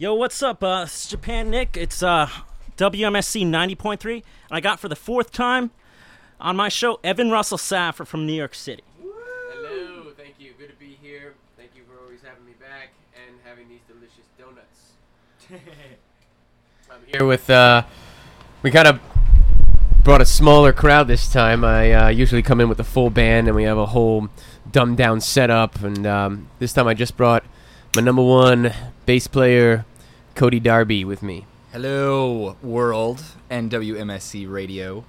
Yo, what's up? Uh, it's Japan Nick. It's uh, WMSC 90.3. And I got for the fourth time on my show Evan Russell Saffer from New York City. Hello, thank you. Good to be here. Thank you for always having me back and having these delicious donuts. I'm here with, uh, we kind of brought a smaller crowd this time. I uh, usually come in with a full band and we have a whole dumbed down setup. And um, this time I just brought my number one bass player, Cody Darby, with me. Hello, world and WMSC radio.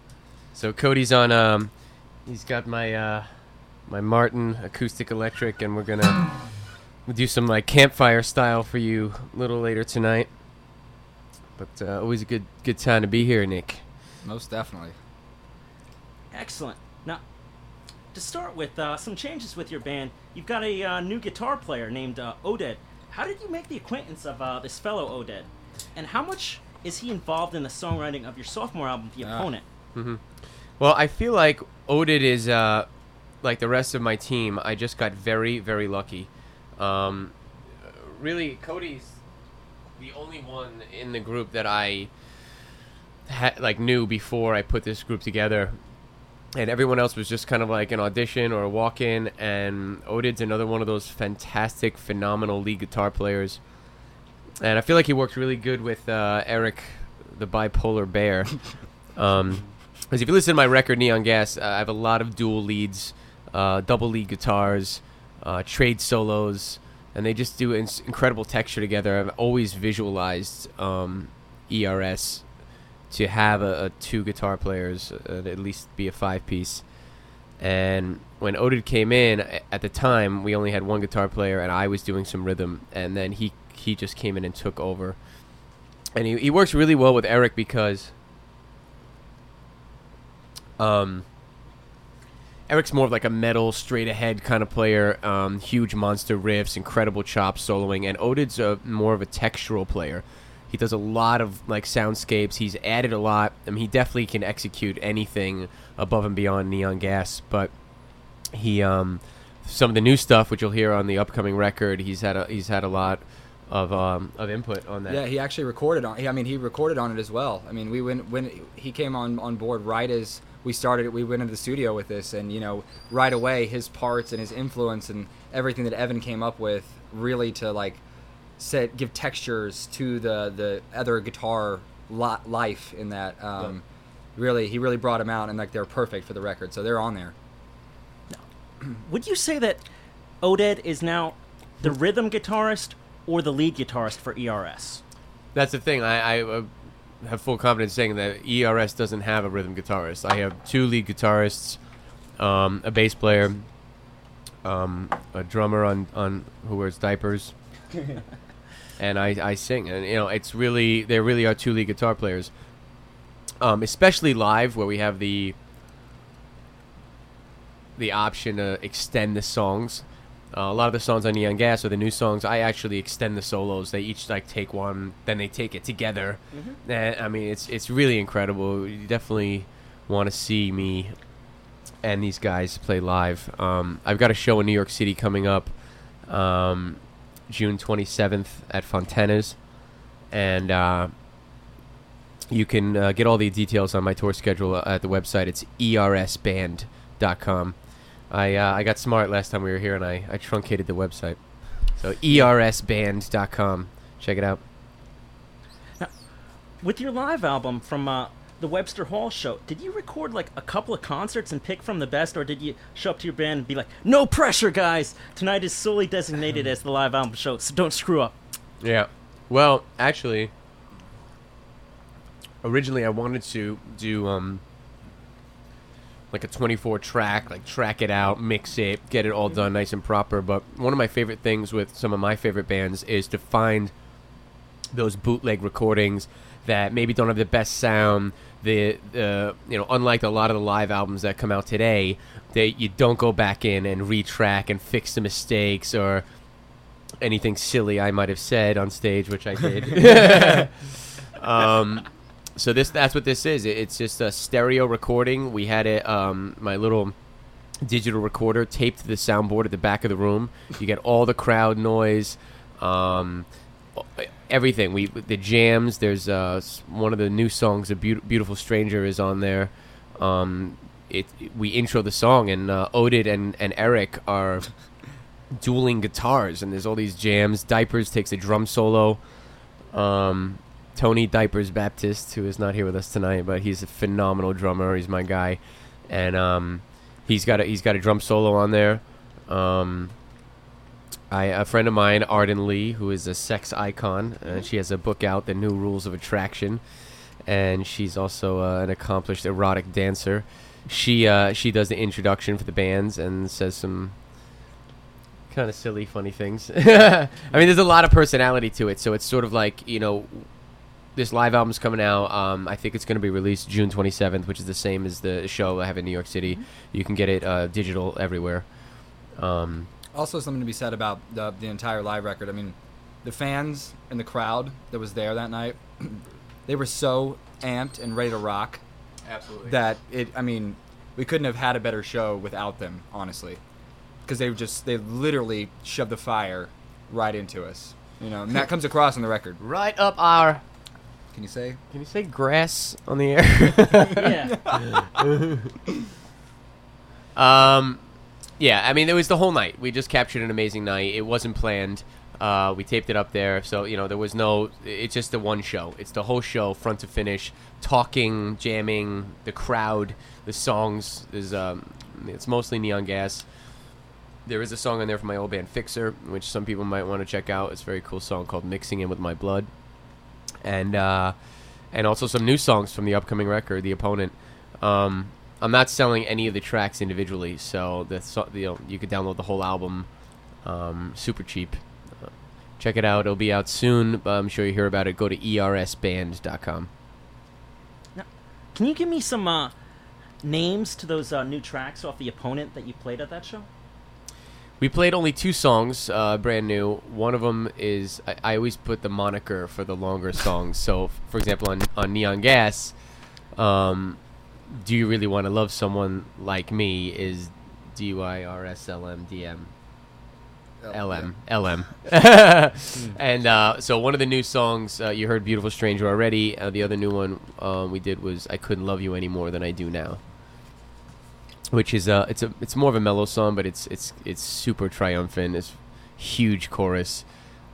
So Cody's on. Um, he's got my uh, my Martin acoustic electric, and we're gonna do some like campfire style for you a little later tonight. But uh, always a good good time to be here, Nick. Most definitely. Excellent. Now, to start with, uh, some changes with your band. You've got a uh, new guitar player named uh, Oded. How did you make the acquaintance of uh, this fellow Oded? And how much is he involved in the songwriting of your sophomore album, The Ah. Opponent? Well, I feel like Oded is uh, like the rest of my team. I just got very very lucky. Um, really, Cody's the only one in the group that I had like knew before I put this group together. And everyone else was just kind of like an audition or a walk-in. And Oded's another one of those fantastic, phenomenal lead guitar players. And I feel like he worked really good with uh, Eric, the bipolar bear. Um, because if you listen to my record Neon Gas, uh, I have a lot of dual leads, uh, double lead guitars, uh, trade solos, and they just do ins- incredible texture together. I've always visualized um, ERS to have a, a two guitar players, uh, at least be a five piece. And when Oded came in, at the time we only had one guitar player, and I was doing some rhythm, and then he he just came in and took over. And he, he works really well with Eric because um, Eric's more of like a metal, straight ahead kind of player. Um, huge monster riffs, incredible chops, soloing, and Oded's a, more of a textural player. He does a lot of like soundscapes. He's added a lot. I mean, he definitely can execute anything above and beyond Neon Gas. But he, um, some of the new stuff, which you'll hear on the upcoming record, he's had a he's had a lot of um, of input on that. Yeah, he actually recorded on. I mean, he recorded on it as well. I mean, we went when he came on on board right as we started. it, We went into the studio with this, and you know, right away, his parts and his influence and everything that Evan came up with, really to like set give textures to the the other guitar li- life in that. Um, Really, he really brought them out, and like they're perfect for the record, so they're on there. Would you say that Oded is now the rhythm guitarist or the lead guitarist for ERS? That's the thing. I, I uh, have full confidence saying that ERS doesn't have a rhythm guitarist. I have two lead guitarists, um, a bass player, um, a drummer on, on who wears diapers, and I, I sing. And you know, it's really there really are two lead guitar players, um, especially live where we have the the option to extend the songs. Uh, a lot of the songs on Neon Gas or the new songs, I actually extend the solos. They each like take one, then they take it together. And I mean, it's it's really incredible. You definitely want to see me and these guys play live. Um, I've got a show in New York City coming up, um, June 27th at Fontana's, and uh, you can uh, get all the details on my tour schedule at the website. It's ersband.com. I uh, I got smart last time we were here, and I, I truncated the website. So ersband.com. Check it out. Now, with your live album from uh, the Webster Hall show, did you record like a couple of concerts and pick from the best, or did you show up to your band and be like, "No pressure, guys! Tonight is solely designated as the live album show, so don't screw up." Yeah. Well, actually, originally I wanted to do um like a 24 track, like track it out, mix it, get it all done nice and proper. But one of my favorite things with some of my favorite bands is to find those bootleg recordings that maybe don't have the best sound. The uh, you know, unlike a lot of the live albums that come out today, that you don't go back in and retrack and fix the mistakes or anything silly I might have said on stage, which I did. um, so this that's what this is. It's just a stereo recording. We had it um, my little digital recorder taped to the soundboard at the back of the room. You get all the crowd noise. Um, everything. We the jams. There's uh, one of the new songs, "A Beau- Beautiful Stranger," is on there. Um, it we intro the song, and uh, Oded and and Eric are dueling guitars, and there's all these jams. Diapers takes a drum solo. Um, Tony Diapers Baptist, who is not here with us tonight, but he's a phenomenal drummer. He's my guy, and um, he's got a he's got a drum solo on there. Um, I a friend of mine, Arden Lee, who is a sex icon, and she has a book out, The New Rules of Attraction, and she's also uh, an accomplished erotic dancer. She uh, she does the introduction for the bands and says some kind of silly, funny things. I mean, there's a lot of personality to it, so it's sort of like you know, this live album's coming out. Um, I think it's going to be released June 27th, which is the same as the show I have in New York City. You can get it uh, digital everywhere. Um, Also, something to be said about the the entire live record. I mean, the fans and the crowd that was there that night, they were so amped and ready to rock Absolutely. that it. I mean, we couldn't have had a better show without them, honestly, because they just they literally shoved the fire right into us. You know, and that comes across on the record. right up our. Can you say? Can you say grass on the air? yeah. Um, yeah, I mean, it was the whole night. We just captured an amazing night. It wasn't planned. Uh, we taped it up there, so you know there was no. It's just the one show. It's the whole show, front to finish, talking, jamming, the crowd, the songs. Is um, it's mostly neon gas. There is a song on there from my old band Fixer, which some people might want to check out. It's a very cool song called "Mixing In with My Blood," and uh, and also some new songs from the upcoming record, "The Opponent." Um, I'm not selling any of the tracks individually, so the, you, know, you could download the whole album um, super cheap. Uh, check it out; it'll be out soon. I'm sure you hear about it. Go to ersband.com. Can you give me some uh, names to those uh, new tracks off the opponent that you played at that show? We played only two songs, uh, brand new. One of them is I, I always put the moniker for the longer songs. So, for example, on on Neon Gas, um, "Do You Really Want to Love Someone Like Me?" is D I R S L M D M L M L M. And uh, so one of the new songs uh, you heard "Beautiful Stranger" already. Uh, the other new one um, we did was "I Couldn't Love You Any More Than I Do Now." which is uh it's a it's more of a mellow song, but it's it's it's super triumphant. It's huge chorus,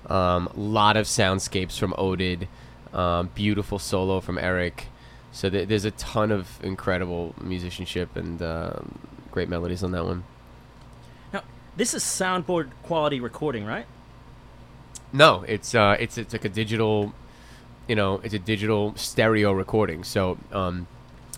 um, lot of soundscapes from Oded, um, beautiful solo from Eric. So th- there's a ton of incredible musicianship and um great melodies on that one. Now, this is soundboard quality recording, right? No, it's uh it's it's like a digital, you know, it's a digital stereo recording. So um,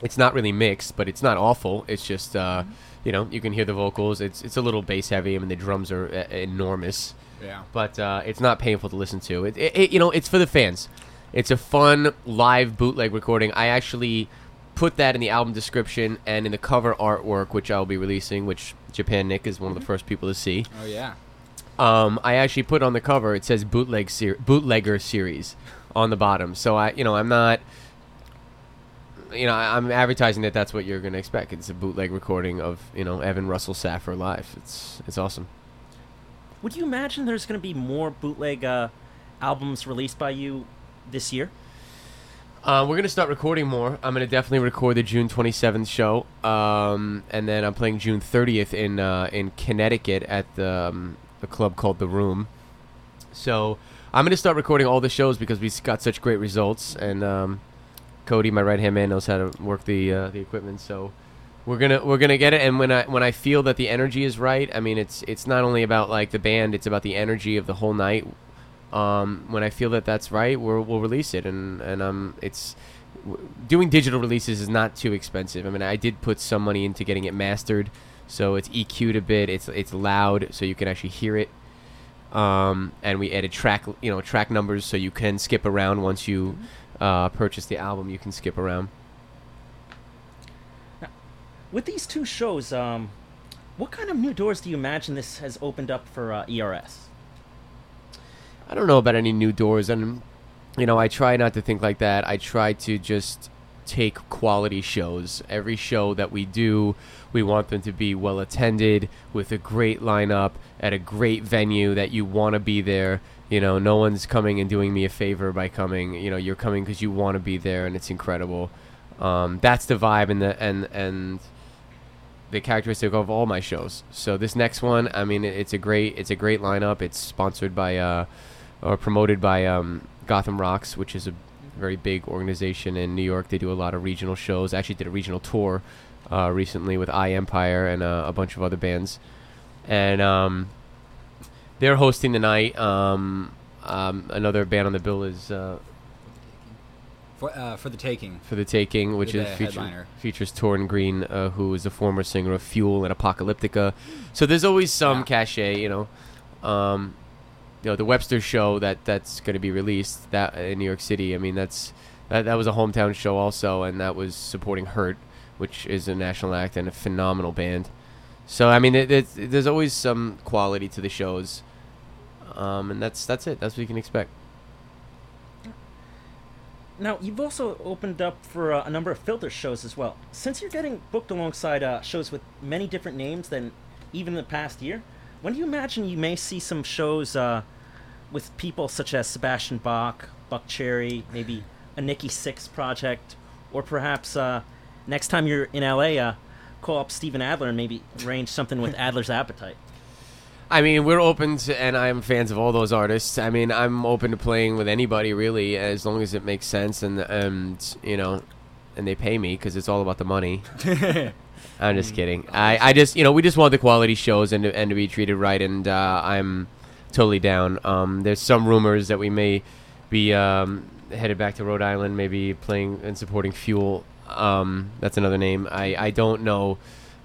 it's not really mixed, but it's not awful. It's just uh, you know, you can hear the vocals. It's it's a little bass heavy. I mean, the drums are uh, enormous. Yeah. but uh, it's not painful to listen to. It, it, it, you know, it's for the fans. It's a fun live bootleg recording. I actually put that in the album description and in the cover artwork, which I'll be releasing. Which Japan Nick is one of the first people to see. Oh yeah. Um, I actually put on the cover. It says bootleg ser- bootlegger series on the bottom. So I, you know, I'm not. You know, I'm advertising that that's what you're going to expect. It's a bootleg recording of you know Evan Russell Saffer live. It's it's awesome. Would you imagine there's going to be more bootleg uh, albums released by you this year? Uh, we're gonna start recording more. I'm gonna definitely record the June 27th show, um, and then I'm playing June 30th in uh, in Connecticut at the um, a club called The Room. So I'm gonna start recording all the shows because we've got such great results, and um, Cody, my right hand man, knows how to work the uh, the equipment. So we're gonna we're gonna get it. And when I when I feel that the energy is right, I mean it's it's not only about like the band, it's about the energy of the whole night um, when I feel that that's right, we'll, we'll release it. And and um, it's w- doing digital releases is not too expensive. I mean, I did put some money into getting it mastered, so it's EQ'd a bit. It's it's loud, so you can actually hear it. Um, and we added track, you know, track numbers, so you can skip around once you uh, purchase the album. You can skip around. Now, With these two shows, um, what kind of new doors do you imagine this has opened up for uh, ERS? I don't know about any new doors, and you know, I try not to think like that. I try to just take quality shows. Every show that we do, we want them to be well attended with a great lineup at a great venue that you want to be there. You know, no one's coming and doing me a favor by coming. You know, you're coming because you want to be there, and it's incredible. Um, that's the vibe and the and and the characteristic of all my shows. So this next one, I mean, it's a great it's a great lineup. It's sponsored by uh, or promoted by um, Gotham Rocks, which is a very big organization in New York. They do a lot of regional shows. Actually, did a regional tour uh, recently with I Empire and uh, a bunch of other bands, and um, they're hosting the night. Um, um, another band on the bill is uh, For, uh, for the taking. for the taking, which With is feature, features Toryn Green, uh, who is a former singer of Fuel and Apocalyptica. So there's always some Yeah. cachet, you know. You know, the Webster show that that's going to be released that in New York City. I mean, that's that, that was a hometown show also, and that was supporting Hurt, which is a national act and a phenomenal band. So I mean, it, it, there's always some quality to the shows, um, and that's that's it. That's what you can expect. Now, you've also opened up for uh, a number of filter shows as well. Since you're getting booked alongside uh, shows with many different names than even the past year, when do you imagine you may see some shows uh, with people such as Sebastian Bach, Buckcherry, maybe a Nikki Sixx project, or perhaps uh, next time you're in LA, uh, call up Steven Adler and maybe arrange something with Adler's Appetite? I mean, we're open to, and I'm fans of all those artists. I mean, I'm open to playing with anybody really, as long as it makes sense and and you know, and they pay me because it's all about the money. I'm just kidding. I, I just you know we just want the quality shows and to, and to be treated right, and uh, I'm totally down. Um, there's some rumors that we may be um, headed back to Rhode Island, maybe playing and supporting Fuel. Um, that's another name. I I don't know.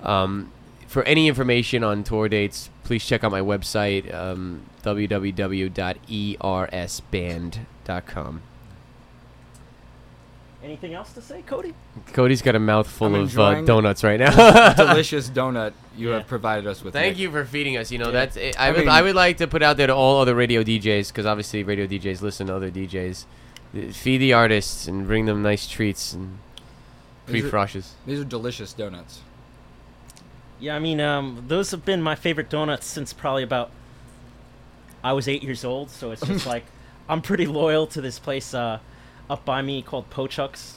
Um, for any information on tour dates, please check out my website, um, www.ersband.com. Anything else to say, Cody? Cody's got a mouthful I'm of uh, enjoying donuts right now. Delicious donut you Yeah. have provided us with. Thank Nick. you for feeding us. You know, Yeah. that's it. I, I would mean- I would like to put out there to all other radio DJs because obviously radio DJs listen to other DJs. Uh, Feed the artists and bring them nice treats and free These are- froshes. These are delicious donuts. Yeah, I mean, um, those have been my favorite donuts since probably about I was eight years old. So it's just like I'm pretty loyal to this place uh, up by me called Pochucks.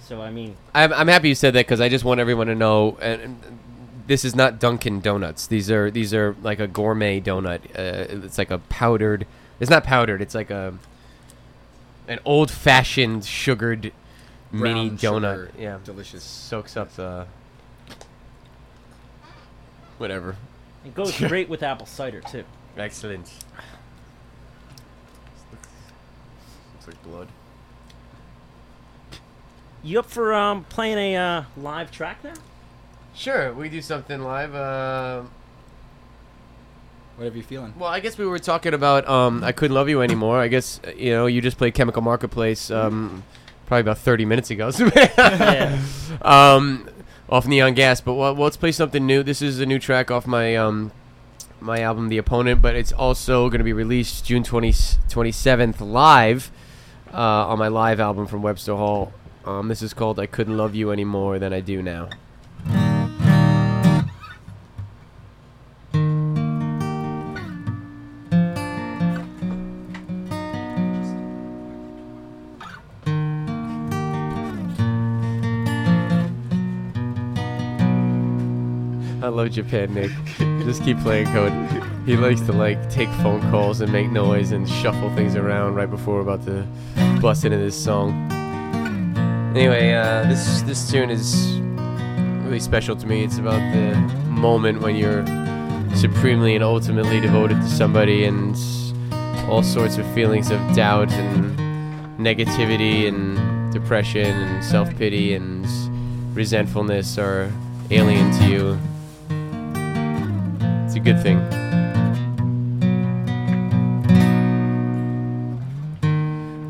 So I mean, I'm, I'm happy you said that because I just want everyone to know. And, and this is not Dunkin' Donuts. These are these are like a gourmet donut. Uh, it's like a powdered. It's not powdered. It's like a an old fashioned sugared mini donut. sugar, Yeah, delicious. soaks up the whatever. it goes great with apple cider too. Excellent. Looks like blood. You up for um, playing a uh, live track now? Sure, we do something live. Uh, Whatever you feeling. well, I guess we were talking about um, I couldn't love you anymore. I guess uh, you know you just played Chemical Marketplace um, probably about thirty minutes ago. Yeah. um, off Neon Gas, but well, let's play something new. This is a new track off my um, my album, The Opponent, but it's also going to be released June 20, 27th live uh, on my live album from Webster Hall. Um, this is called I Couldn't Love You Any More Than I Do Now. I love Japan, Nick. Just keep playing code. He likes to like take phone calls and make noise and shuffle things around right before we're about to bust into this song. Anyway, uh, this this tune is really special to me. It's about the moment when you're supremely and ultimately devoted to somebody, and all sorts of feelings of doubt and negativity and depression and self pity and resentfulness are alien to you. It's a good thing.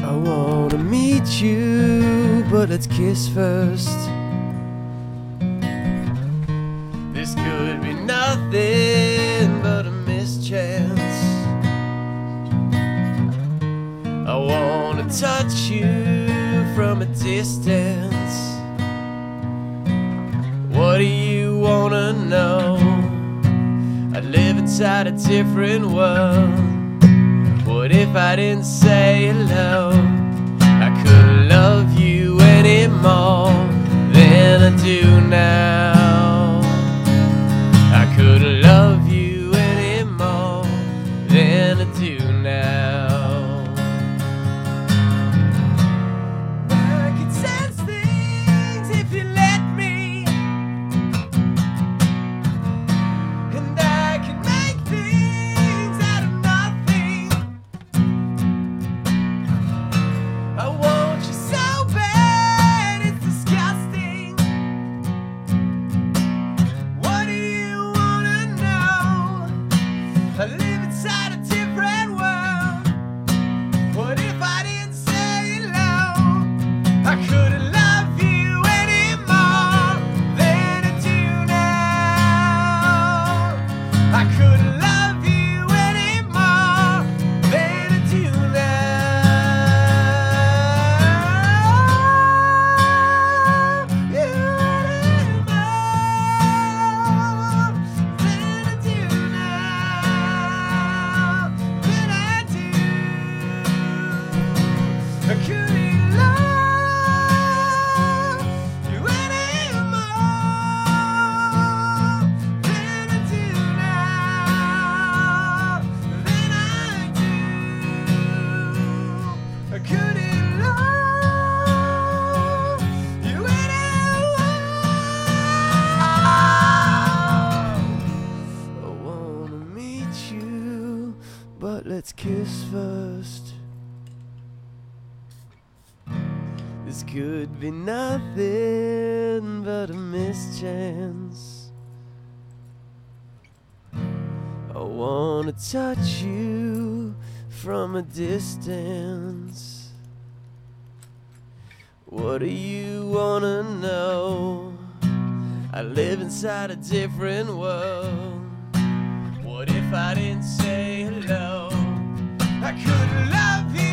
I wanna meet you, but let's kiss first. This could be nothing but a mischance. I wanna touch you from a distance. What do you wanna know? I live inside a different world. What if I didn't say hello? Anymore than I do now. Be nothing but a mischance. I wanna touch you from a distance. What do you wanna know? I live inside a different world. What if I didn't say hello? I couldn't love you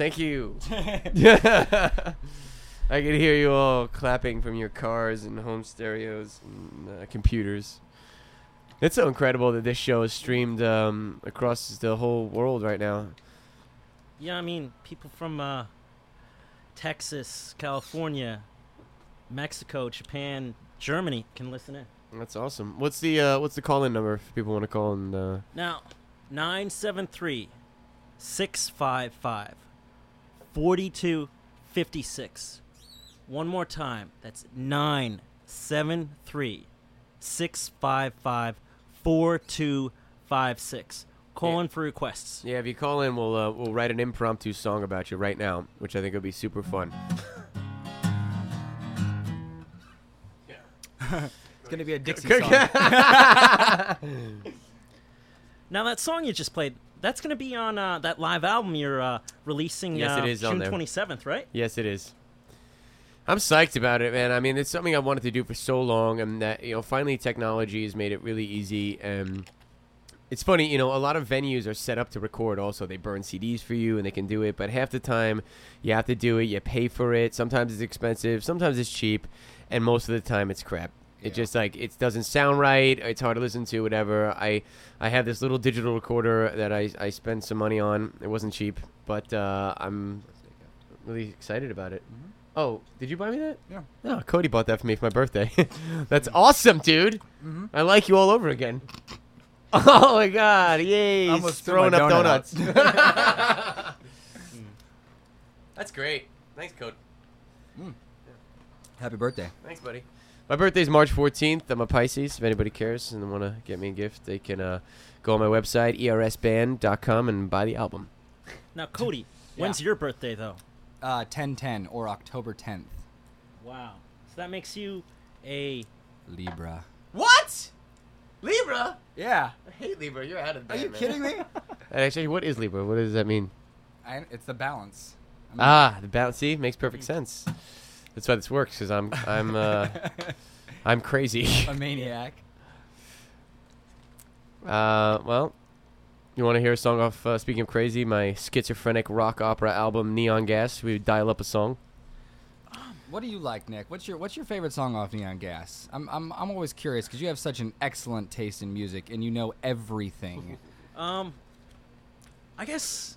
Thank you. I can hear you all clapping from your cars and home stereos and uh, computers. It's so incredible that this show is streamed um, across the whole world right now. Yeah, I mean, people from uh, Texas, California, Mexico, Japan, Germany can listen in. That's awesome. What's the uh, what's the call in number if people want to call in? uh, Now, 973 655 4256. One more time. That's 973 655 4256. Call Yeah. in for requests. yeah, if you call in, we'll uh, we'll write an impromptu song about you right now, which I think will be super fun. It's gonna be a Dixie song. Now, that song you just played, that's going to be on uh, that live album you're uh, releasing Yes, uh, it is on June 27th, right? Yes, it is. I'm psyched about it, man. I mean, it's something I wanted to do for so long, and that you know, finally, technology has made it really easy. And it's funny, you know, a lot of venues are set up to record. Also, they burn CDs for you, and they can do it. But half the time, you have to do it. You pay for it. Sometimes it's expensive. Sometimes it's cheap, and most of the time, it's crap. It Yeah. just like it doesn't sound right. It's hard to listen to. Whatever. I I have this little digital recorder that I I spent some money on. It wasn't cheap, but uh, I'm really excited about it. Oh, did you buy me that? Yeah. No, Cody bought that for me for my birthday. That's awesome, dude. Mhm. I like you all over again. Oh my god, yay! he's Almost throwing up donut donuts. That's great. Thanks, Cody. Happy birthday. Thanks, buddy. My birthday's March 14th. I'm a Pisces. If anybody cares and want to get me a gift, they can uh, go on my website, ersband.com, and buy the album. Now, Cody, when's your birthday, though? Uh, 1010 or October 10th. Wow. So that makes you a Libra. What? Libra. Yeah. I hate Libra. You're out of Are you man. kidding me? Actually, what is Libra? What does that mean? I, it's the balance. I mean- Ah, the balance. See, makes perfect sense. That's why this works. Because I'm, I'm, uh, I'm crazy. a maniac. Uh, well, you want to hear a song off? Uh, speaking of crazy, my schizophrenic rock opera album Neon Gas. We dial up a song. What do you like, Nick? What's your What's your favorite song off Neon Gas? I'm I'm, I'm always curious because you have such an excellent taste in music and you know everything. Um, I guess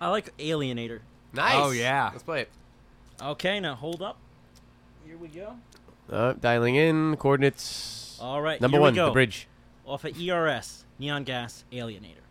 I like Alienator. Nice. Oh, yeah. Let's play it. Okay, now hold up. Here we go. Uh, dialing in coordinates. All right, Number one, go. the bridge. off of ERS, Neon Gas Alienator.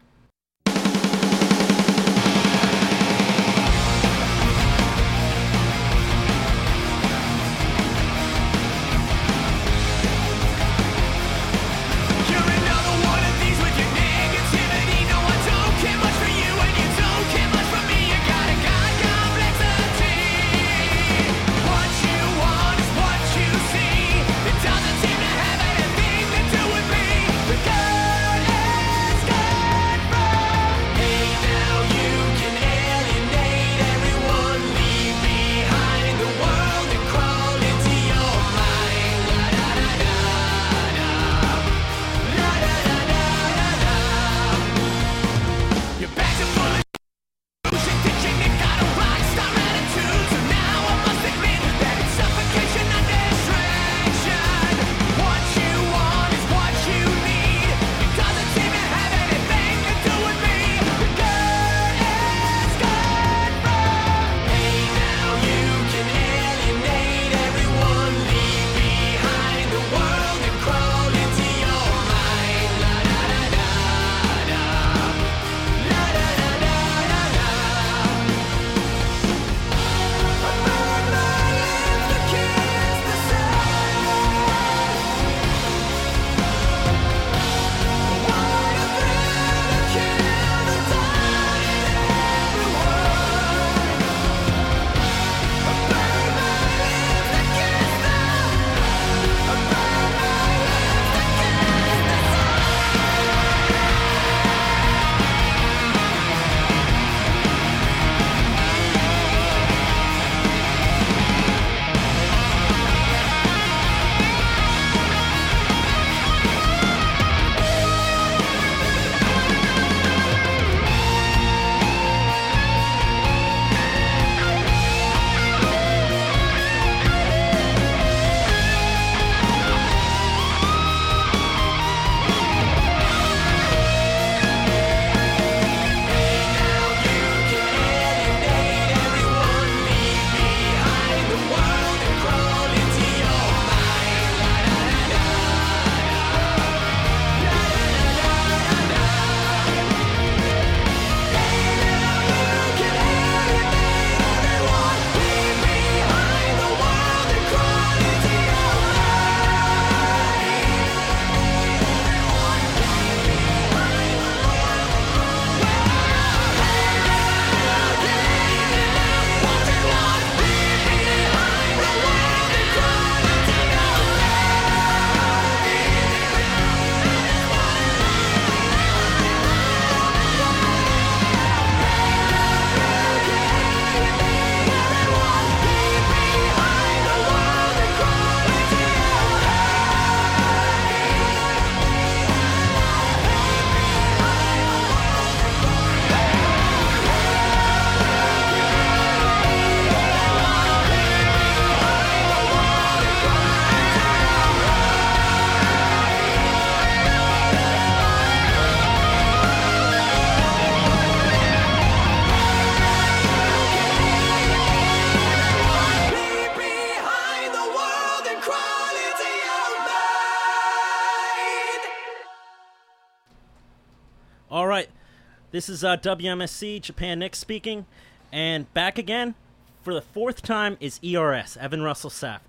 This is uh, WMSC Japan Nick speaking, and back again for the fourth time is ERS Evan Russell Saffer.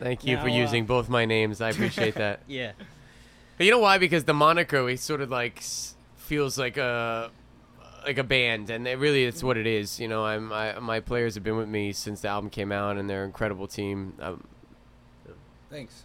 Thank you for Now, uh, using both my names. I appreciate that. Yeah. But you know why? Because the moniker it sort of like feels like a like a band, and it really it's what it is. You know, I'm I, my players have been with me since the album came out, and they're an incredible team. Um, Thanks.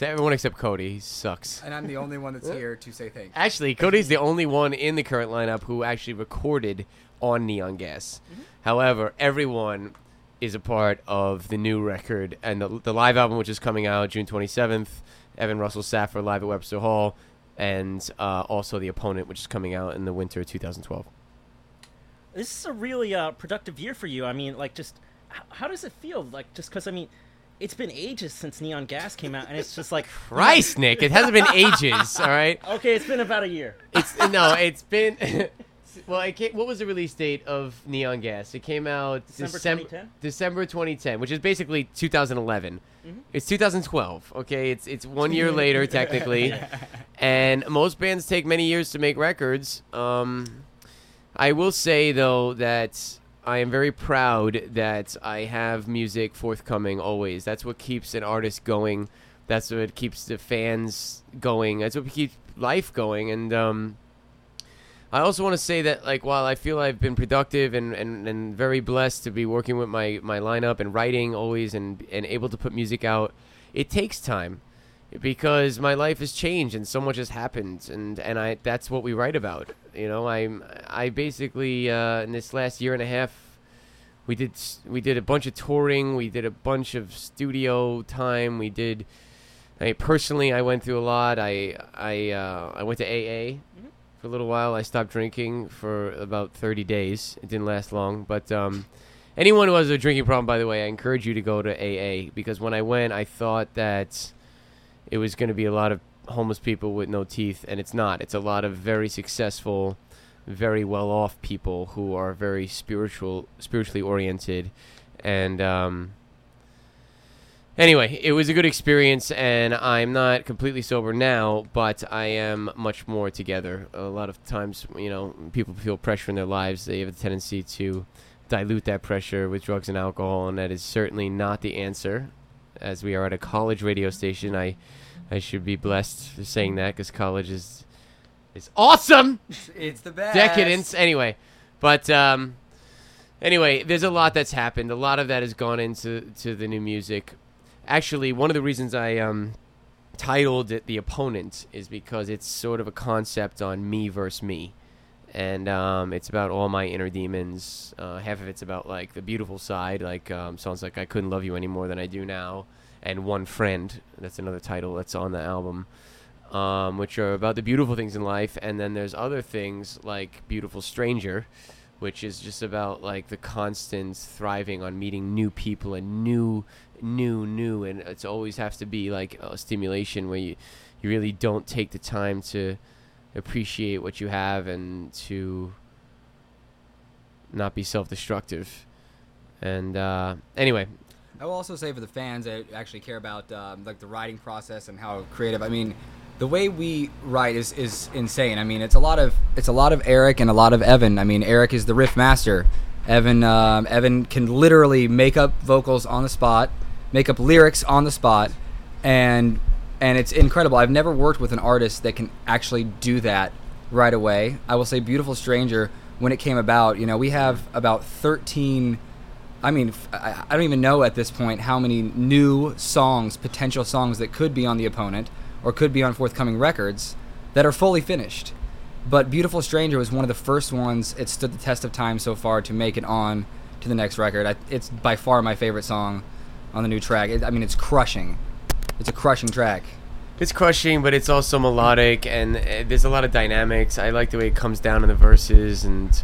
So everyone except Cody he sucks. And I'm the only one that's here to say thank you. Actually, Cody's the only one in the current lineup who actually recorded on Neon Gas. However, everyone is a part of the new record and the, the live album, which is coming out June 27th. Evan Russell Saffer live at Webster Hall, and uh, also the opponent, which is coming out in the winter of 2012. This is a really uh, productive year for you. I mean, like, just how, how does it feel? Like, just because I mean, it's been ages since Neon Gas came out, and it's just like Christ, Nick, it hasn't been ages. All right, Okay, it's been about a year. it's no, it's been. well, it came, what was the release date of Neon Gas? It came out December December 2010? December 2010, which is basically 2011. Mm-hmm. It's 2012. Okay, it's it's one year later technically, and most bands take many years to make records. Um, I will say though that I am very proud that I have music forthcoming always. That's what keeps an artist going. That's what keeps the fans going. That's what keeps life going. And um, I also want to say that, like, while I feel I've been productive and, and, and very blessed to be working with my, my lineup and writing always and, and able to put music out, it takes time because my life has changed and so much has happened and, and I that's what we write about. You know, I'm I basically uh, in this last year and a half we did we did a bunch of touring, we did a bunch of studio time, we did I personally I went through a lot. I I uh, I went to AA for a little while. I stopped drinking for about 30 days. It didn't last long, but um, anyone who has a drinking problem, by the way, I encourage you to go to AA because when I went, I thought that it was going to be a lot of homeless people with no teeth, and it's not. It's a lot of very successful, very well-off people who are very spiritual, spiritually oriented, and um, anyway, it was a good experience, and I'm not completely sober now, but I am much more together. A lot of times, you know, people feel pressure in their lives. They have a tendency to dilute that pressure with drugs and alcohol, and that is certainly not the answer. As we are at a college radio station, I, I should be blessed for saying that because college is, is awesome It's the best. decadence. Anyway, but um, anyway, there's a lot that's happened. A lot of that has gone into to the new music. Actually, one of the reasons I um, titled it "The Opponent" is because it's sort of a concept on me versus me, and um, it's about all my inner demons. Uh, half of it's about like the beautiful side, like um, songs like "I Couldn't Love You Any More Than I Do Now," and "One Friend." That's another title that's on the album um, which are about the beautiful things in life, and then there's other things like "Beautiful Stranger," which is just about like the constant thriving on meeting new people and new, new, new, and it's always has to be like a stimulation where you, you really don't take the time to appreciate what you have and to not be self-destructive. And uh, anyway, I will also say for the fans that actually care about um, like the writing process and how creative. I mean, the way we write is, is insane. I mean, it's a lot of it's a lot of Eric and a lot of Evan. I mean, Eric is the riff master. Evan um, Evan can literally make up vocals on the spot, make up lyrics on the spot, and and it's incredible. I've never worked with an artist that can actually do that right away. I will say, "Beautiful Stranger." When it came about, you know, we have about thirteen. I mean, I don't even know at this point how many new songs, potential songs that could be on the opponent or could be on forthcoming records that are fully finished. But Beautiful Stranger was one of the first ones. It stood the test of time so far to make it on to the next record. I, it's by far my favorite song on the new track. It, I mean, it's crushing. It's a crushing track. It's crushing, but it's also melodic, and uh, there's a lot of dynamics. I like the way it comes down in the verses, and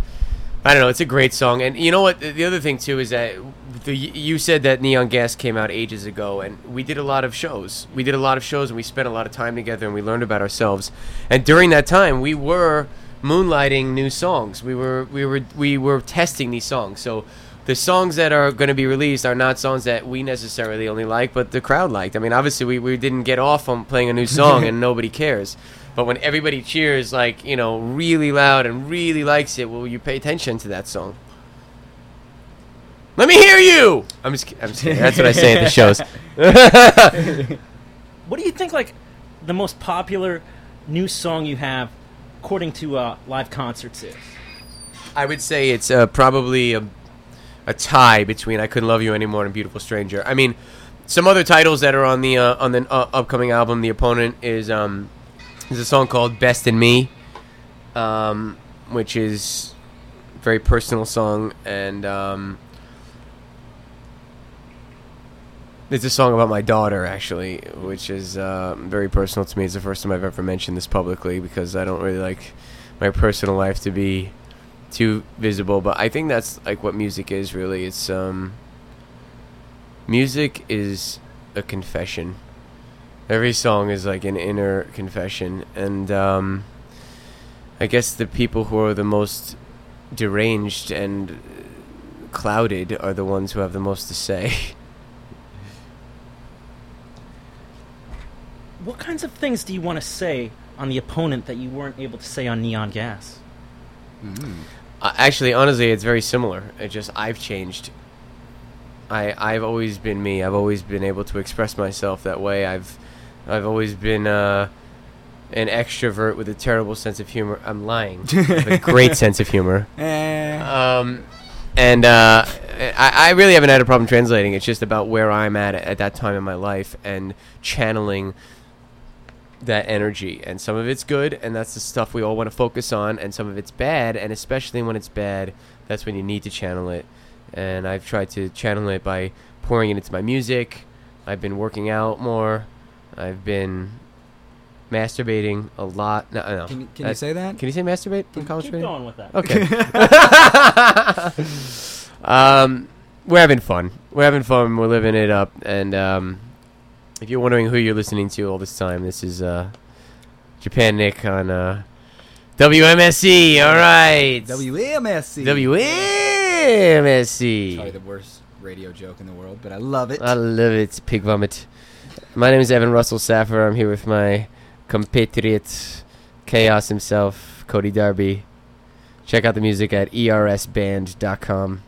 I don't know. It's a great song, and you know what? The other thing too is that the you said that Neon Gas came out ages ago, and we did a lot of shows. We did a lot of shows, and we spent a lot of time together, and we learned about ourselves. And during that time, we were moonlighting new songs. We were we were we were testing these songs. So the songs that are going to be released are not songs that we necessarily only like, but the crowd liked. I mean, obviously, we, we didn't get off on playing a new song and nobody cares. But when everybody cheers, like, you know, really loud and really likes it, will you pay attention to that song? Let me hear you! I'm just, I'm just kidding. That's what I say at the shows. What do you think, like, the most popular new song you have, according to uh, live concerts, is? I would say it's uh, probably a, a tie between "I Couldn't Love You Anymore" and "Beautiful Stranger." I mean, some other titles that are on the uh, on the uh, upcoming album. The opponent is um, is a song called "Best in Me," um, which is a very personal song, and um, it's a song about my daughter actually, which is uh, very personal to me. It's the first time I've ever mentioned this publicly because I don't really like my personal life to be too visible. But I think that's like what music is really. It's um, music is a confession. Every song is like an inner confession, and um, I guess the people who are the most deranged and clouded are the ones who have the most to say. What kinds of things do you want to say on the opponent that you weren't able to say on Neon Gas? Uh, actually, honestly, it's very similar. It just I've changed. I I've always been me. I've always been able to express myself that way. I've I've always been uh, an extrovert with a terrible sense of humor. I'm lying. I have a great sense of humor. Eh. Um, and uh, I, I really haven't had a problem translating. It's just about where I'm at at that time in my life and channeling that energy. And some of it's good, and that's the stuff we all want to focus on. And some of it's bad, and especially when it's bad, that's when you need to channel it. And I've tried to channel it by pouring it into my music. I've been working out more. I've been masturbating a lot. No, no. Can, you- can you say that? Can you say masturbate? in Keep college radio? going with that. Okay. um, we're having fun. We're having fun. We're living it up. And um, if you're wondering who you're listening to all this time, this is uh, Japan Nick on uh, WMSC. All right. WMSC. WMSC. Probably the worst radio joke in the world, but I love it. I love it. It's Pig vomit. My name is Evan Russell Saffer. I'm here with my compatriot, Chaos himself, Cody Darby. Check out the music at ersband.com.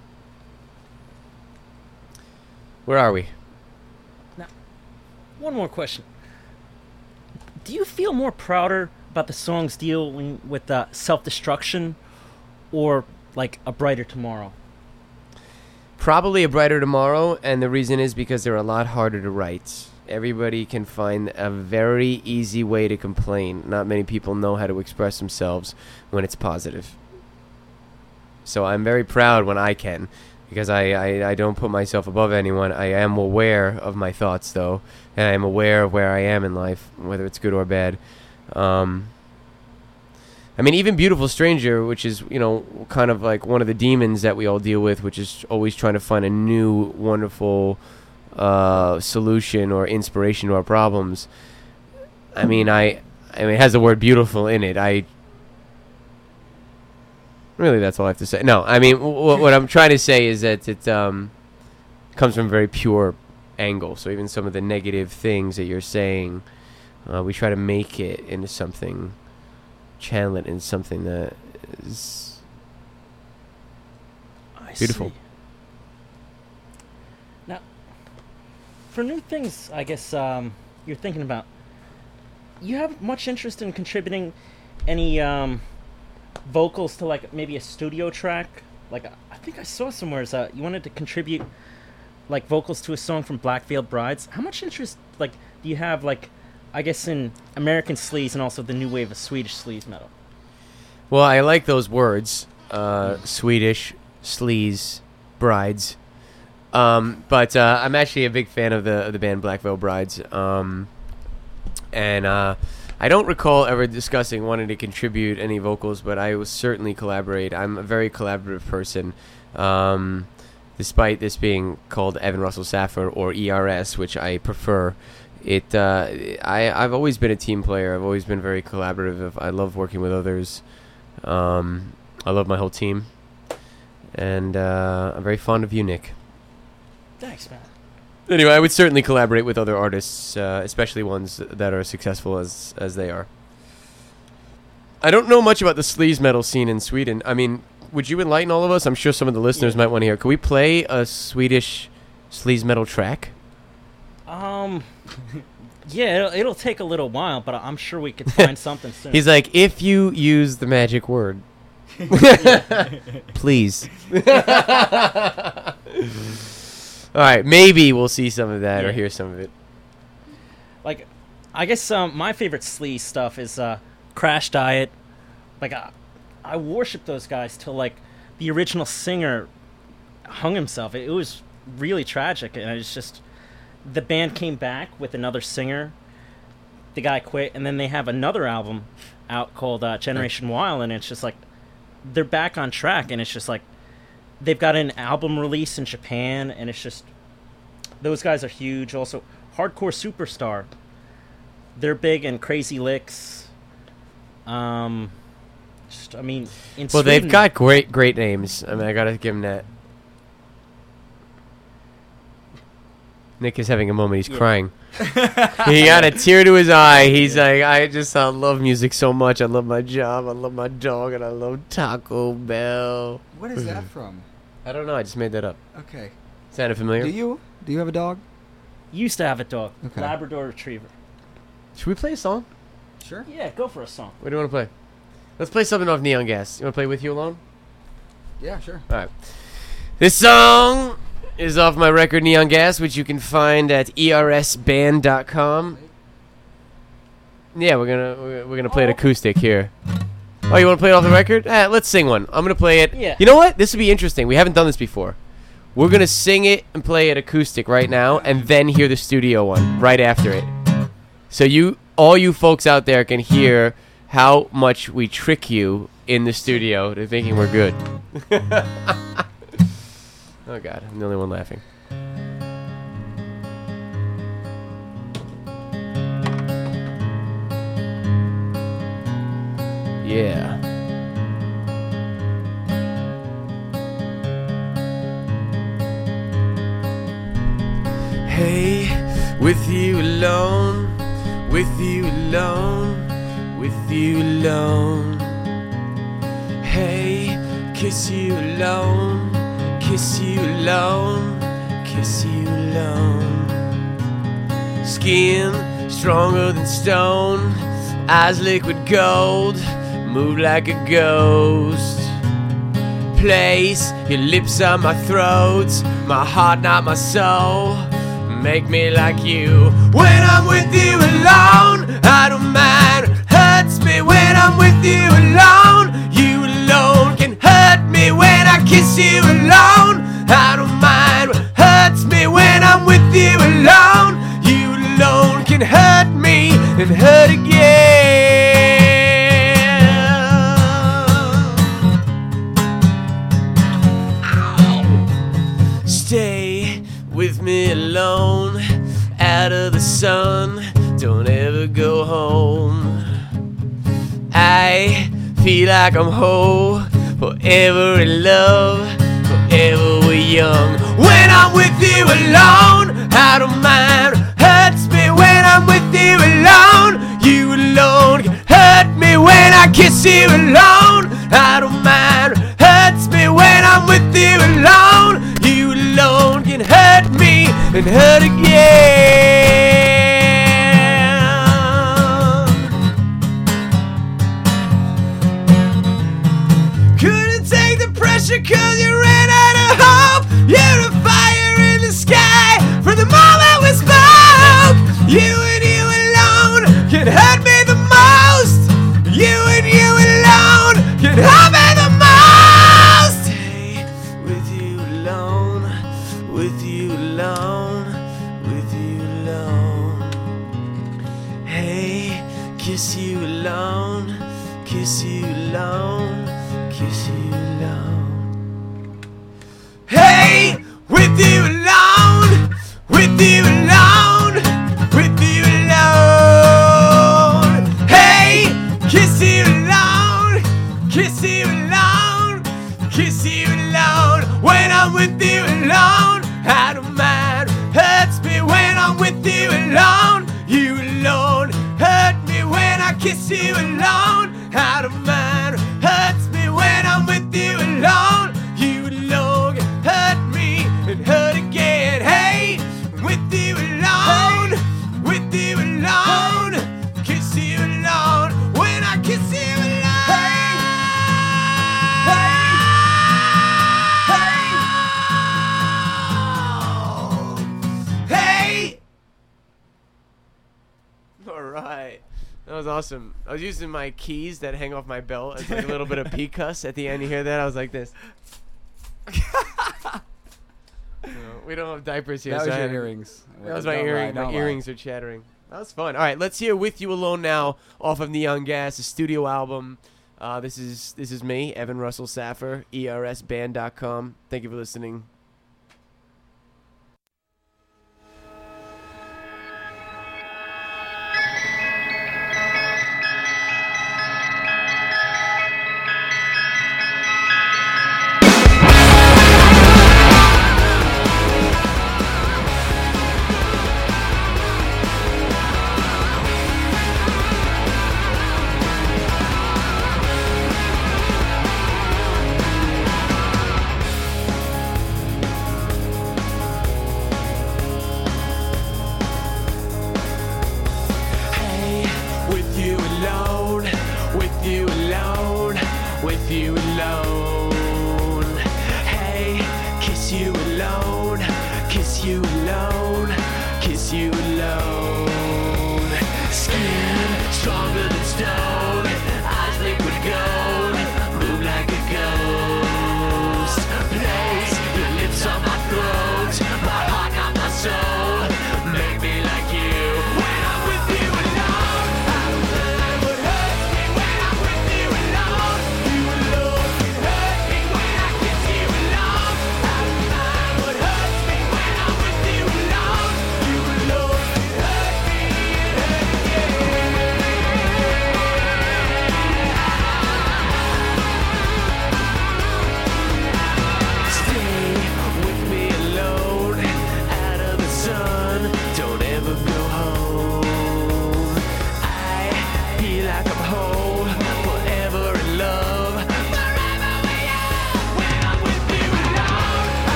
Where are we? Now, one more question. Do you feel more prouder about the song's dealing with uh, self-destruction, or like a brighter tomorrow? Probably a brighter tomorrow, and the reason is because they're a lot harder to write. Everybody can find a very easy way to complain. Not many people know how to express themselves when it's positive. So I'm very proud when I can, because I, I, I don't put myself above anyone. I am aware of my thoughts, though, and I am aware of where I am in life, whether it's good or bad. Um, I mean, even Beautiful Stranger, which is, you know, kind of like one of the demons that we all deal with, which is always trying to find a new, wonderful uh, solution or inspiration to our problems. I mean, I, I mean, it has the word beautiful in it. I, really, that's all I have to say. No, I mean, w- what I'm trying to say is that it um, comes from a very pure angle. So even some of the negative things that you're saying, uh, we try to make it into something channel it into something that is I Beautiful. see. For new things, I guess um, you're thinking about. You have much interest in contributing any um, vocals to like maybe a studio track. Like I think I saw somewhere is that you wanted to contribute like vocals to a song from Black Veil Brides. How much interest like do you have like I guess in American sleaze and also the new wave of Swedish sleaze metal? well i like those words uh, swedish sleaze brides um, but uh, i'm actually a big fan of the of the band black veil brides um, and uh, i don't recall ever discussing wanting to contribute any vocals but i will certainly collaborate i'm a very collaborative person um, despite this being called evan russell saffer or ers which i prefer it uh, I I've always been a team player. I've always been very collaborative. I love working with others. Um, I love my whole team, and uh, I'm very fond of you, Nick. Thanks, man. Anyway, I would certainly collaborate with other artists, uh, especially ones that are successful as as they are. I don't know much about the sleaze metal scene in Sweden. I mean, would you enlighten all of us? I'm sure some of the listeners Yeah. might want to hear. Could we play a Swedish sleaze metal track? Um, yeah, it'll, it'll take a little while, but I'm sure we could find something soon. He's like, if you use the magic word, please. All right, maybe we'll see some of that or hear some of it. like I guess um, my favorite sleaze stuff is uh, Crash Diet. Like I, I worship those guys till like the original singer hung himself. It, it was really tragic, and it's just the band came back with another singer. The guy quit, and then they have another album out called uh, Generation Wild, and it's just like they're back on track, and it's just like they've got an album release in Japan, and it's just those guys are huge. Also, Hardcore Superstar, they're big and Crazy Lixx. Um, just I mean, in Well, they've got great, great names. I mean, I gotta give them that. Nick is having a moment. He's Yeah. crying. he got a tear to his eye. He's like, I just I love music so much. I love my job. I love my dog, and I love Taco Bell. What is that from? I don't know. I just made that up. Okay. Sounded familiar? Do you do you have a dog? used to have a dog, Okay. Labrador Retriever. Should we play a song? Sure. Yeah, go for a song. What do you want to play? Let's play something off Neon Gas. You want to play with you alone? Yeah, sure. All right. This song is off my record Neon Gas, which you can find at ersband.com. Yeah, we're gonna we're we're gonna play it Oh. acoustic here. Oh, you want to play it off the record? Ah, let's sing one. I'm gonna play it. Yeah. You know what? This would be interesting. We haven't done this before. We're gonna sing it and play it acoustic right now, and then hear the studio one right after it. So you, all you folks out there, can hear how much we trick you in the studio to thinking we're good. oh God, I'm the only one laughing. Yeah. Hey, with you alone, with you alone, with you alone. Hey, kiss you alone, kiss you alone, kiss you alone. Skin stronger than stone, eyes liquid gold, move like a ghost place. Your lips on my throat, my heart, not my soul. Make me like you. When I'm with you alone, I don't mind. Hurts me when I'm with you alone. You alone can hurt me when I kiss you alone. I don't mind. Hurts me when I'm with you alone. You alone can hurt me and hurt again. Alone, out of the sun. Don't ever go home. I feel like I'm whole, forever in love, forever we're young. When I'm with you alone, I don't mind. Hurts me when I'm with you alone. You alone can hurt me when I kiss you alone. I don't mind. Hurts me when I'm with you alone. You alone can hurt me and hurt again. Couldn't take the pressure cause you ran out of hope. You're a fire in the sky from the moment we spoke. You and you alone can hurt alone, don't mind. Hurts me when I'm with you alone. You alone hurt me when I kiss you alone. I don't mind. Awesome. I was using my keys that hang off my belt as like a little bit of pee cuss at the end. You hear that? I was like this. Know, we don't have diapers here. that was so I your earrings. That was my Don't earring. don't My lie. earrings are chattering. That was fun. All right, let's hear "With You Alone" now off of Neon Gas, a studio album. Uh, this is this is me, Evan Russell Saffer, ersband.com. Thank you for listening.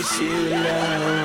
Kiss you alone.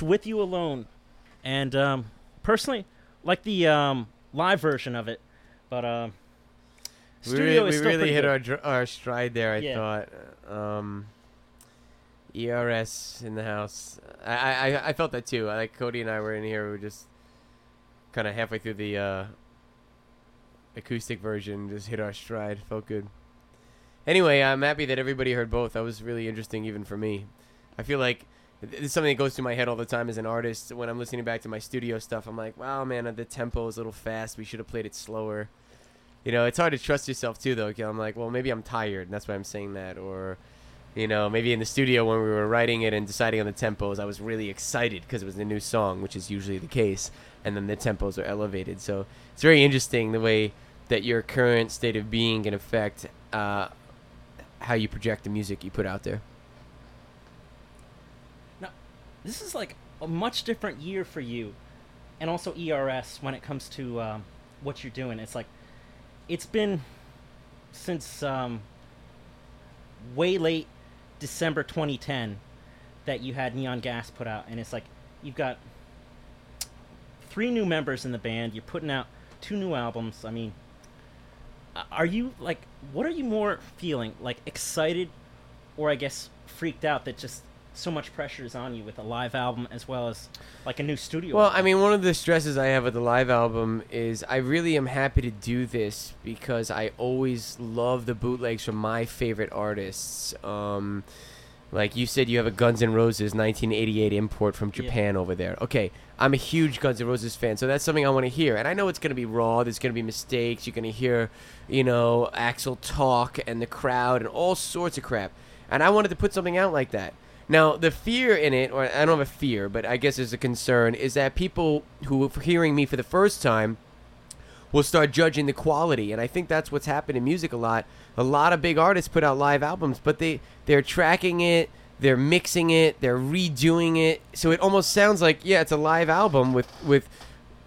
Was with you alone, and um, personally, like the um, live version of it, but um, We, studio re- we really hit good. our our stride there. I Yeah. thought. Um, ERS in the house. I, I I- felt that too. Like Cody and I were in here. We were just kind of halfway through the uh, acoustic version. Just hit our stride. Felt good. Anyway, I'm happy that everybody heard both. That was really interesting, even for me. I feel like it's something that goes through my head all the time as an artist. When I'm listening back to my studio stuff, I'm like, wow, man, the tempo is a little fast. We should have played it slower. You know, it's hard to trust yourself too, though. I'm like, well, maybe I'm tired, and that's why I'm saying that. Or, you know, maybe in the studio when we were writing it and deciding on the tempos, I was really excited because it was a new song, which is usually the case. And then the tempos are elevated. So it's very interesting the way that your current state of being can affect uh, how you project the music you put out there. This is like a much different year for you and also ERS when it comes to um, what you're doing. It's like it's been since um, way late December 2010 that you had Neon Gas put out, and it's like you've got three new members in the band. You're putting out two new albums. I mean, are you like what are you more feeling like excited or I guess freaked out that just so much pressure is on you with a live album as well as like a new studio? Well, album? I mean, one of the stresses I have with the live album is I really am happy to do this because I always love the bootlegs from my favorite artists. Um, like you said, you have a Guns N' Roses 1988 import from Yeah. Japan over there. Okay, I'm a huge Guns N' Roses fan, so that's something I want to hear. And I know it's going to be raw. There's going to be mistakes. You're going to hear, you know, Axl talk and the crowd and all sorts of crap. And I wanted to put something out like that. Now, the fear in it, or I don't have a fear, but I guess there's a concern, is that people who are hearing me for the first time will start judging the quality. And i think that's what's happened in music a lot. A lot of big artists put out live albums but they they're tracking it they're mixing it they're redoing it. So it almost sounds like yeah it's a live album with with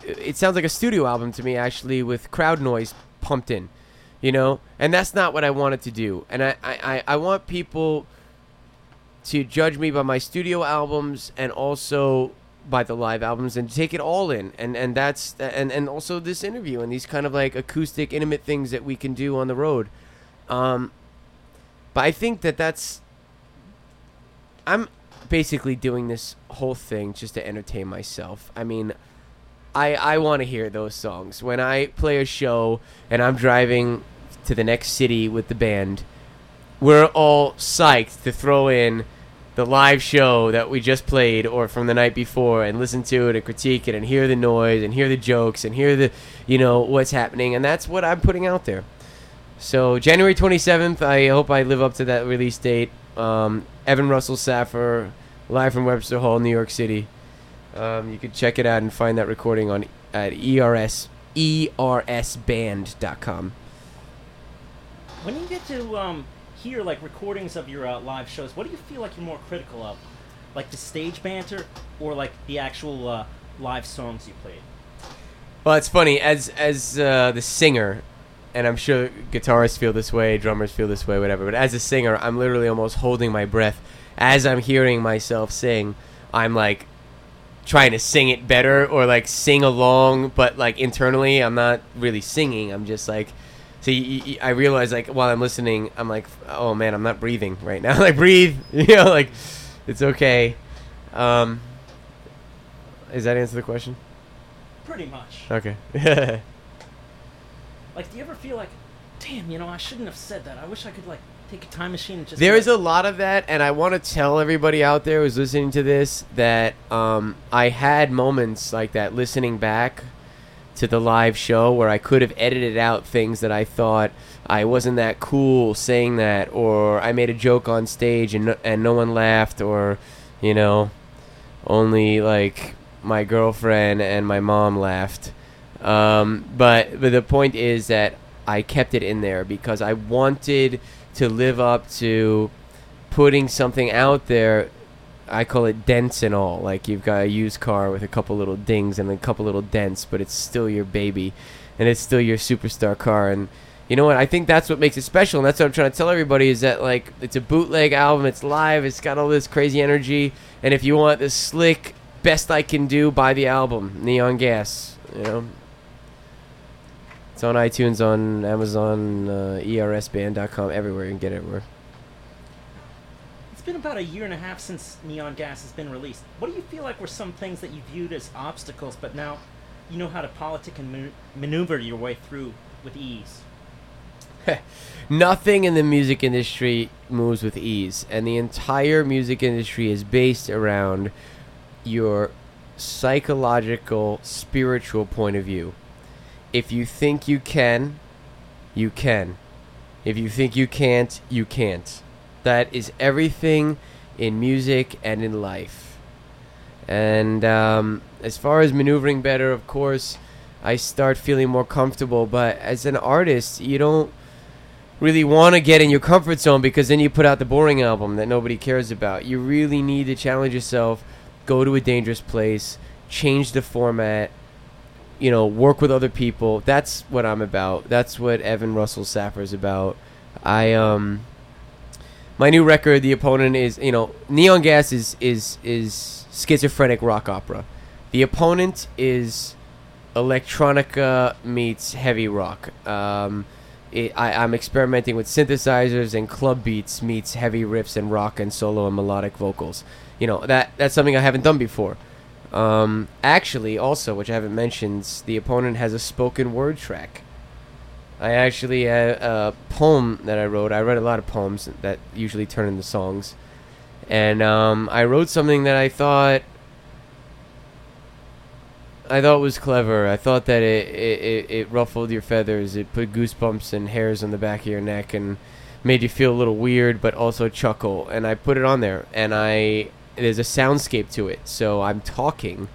it sounds like a studio album to me actually with crowd noise pumped in you know? And that's not what i wanted to do. And i i, I- want people to judge me by my studio albums and also by the live albums and take it all in. And and that's and and also this interview and these kind of like acoustic intimate things that we can do on the road. Um but i think that that's i'm basically doing this whole thing just to entertain myself. I mean i i want to hear those songs. When i play a show and i'm driving to the next city with the band we're all psyched to throw in the live show that we just played or from the night before and listen to it and critique it and hear the noise and hear the jokes and hear the you know what's happening and that's what I'm putting out there. So January 27th, I hope I live up to that release date. Um, Evan Russell Saffer, live from Webster Hall, New York City. Um, you can check it out and find that recording on at ERS ersband.com. when you get to um, hear like recordings of your uh, live shows, what do you feel like you're more critical of, like the stage banter or like the actual uh, live songs you played? Well, it's funny as as uh, the singer, and I'm sure guitarists feel this way, drummers feel this way, whatever. But as a singer, I'm literally almost holding my breath as I'm hearing myself sing. I'm like trying to sing it better or like sing along, but like internally, I'm not really singing. I'm just like. So I realize, like, while I'm listening, I'm like, oh man, I'm not breathing right now. like, breathe, you know, like, it's okay. Um, does that answer the question? Pretty much. Okay. Like, do you ever feel like, damn, you know, I shouldn't have said that. I wish I could like take a time machine and just. There is a lot of that, and I want to tell everybody out there who's listening to this that um, I had moments like that listening back to the live show where I could have edited out things that I thought I wasn't that cool saying that, or I made a joke on stage and no, and no one laughed, or you know, only like my girlfriend and my mom laughed. Um, but but the point is that I kept it in there because I wanted to live up to putting something out there. I call it dents and all. Like you've got a used car with a couple little dings and a couple little dents, but it's still your baby, and it's still your superstar car. And you know what? I think that's what makes it special, and that's what I'm trying to tell everybody is that like it's a bootleg album, it's live, it's got all this crazy energy, and if you want the slick best I can do, buy the album, Neon Gas. You know. It's on iTunes, on Amazon, uh, ersband.com, everywhere. You can get it everywhere. Been about a year and a half since Neon Gas has been released. What do you feel like were some things that you viewed as obstacles, but now you know how to politic and man- maneuver your way through with ease? Nothing in the music industry moves with ease, and the entire music industry is based around your psychological, spiritual point of view. If you think you can, you can. If you think you can't, you can't. That is everything in music and in life. And um, as far as maneuvering better, of course, I start feeling more comfortable. But as an artist, you don't really want to get in your comfort zone because then you put out the boring album that nobody cares about. You really need to challenge yourself, go to a dangerous place, change the format, you know, work with other people. That's what I'm about. That's what Evan Russell Saffer is about. I um my new record, The Opponent is, you know, Neon Gas is is is schizophrenic rock opera. The Opponent is electronica meets heavy rock. Um, it, I, I'm experimenting with synthesizers and club beats meets heavy riffs and rock and solo and melodic vocals. You know that that's something I haven't done before. Um, actually, also, which I haven't mentioned, the opponent has a spoken word track. I actually had a poem that I wrote. I read a lot of poems that usually turn into songs, and um, I wrote something that I thought I thought was clever. I thought that it, it, it, ruffled your feathers. It put goosebumps and hairs on the back of your neck and made you feel a little weird, but also chuckle. And I put it on there, and I there's a soundscape to it. So I'm talking,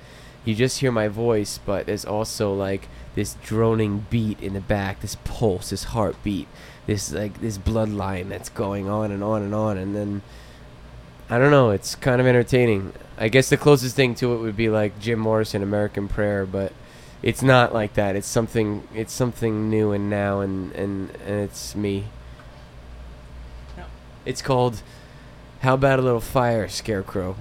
you just hear my voice, but there's also like this droning beat in the back, this pulse, this heartbeat, this like this bloodline that's going on and on and on, and then I don't know. It's kind of entertaining. I guess the closest thing to it would be like Jim Morrison, American Prayer, but it's not like that. It's something. It's something new and now, and and, and it's me. It's called "How About a Little Fire, Scarecrow."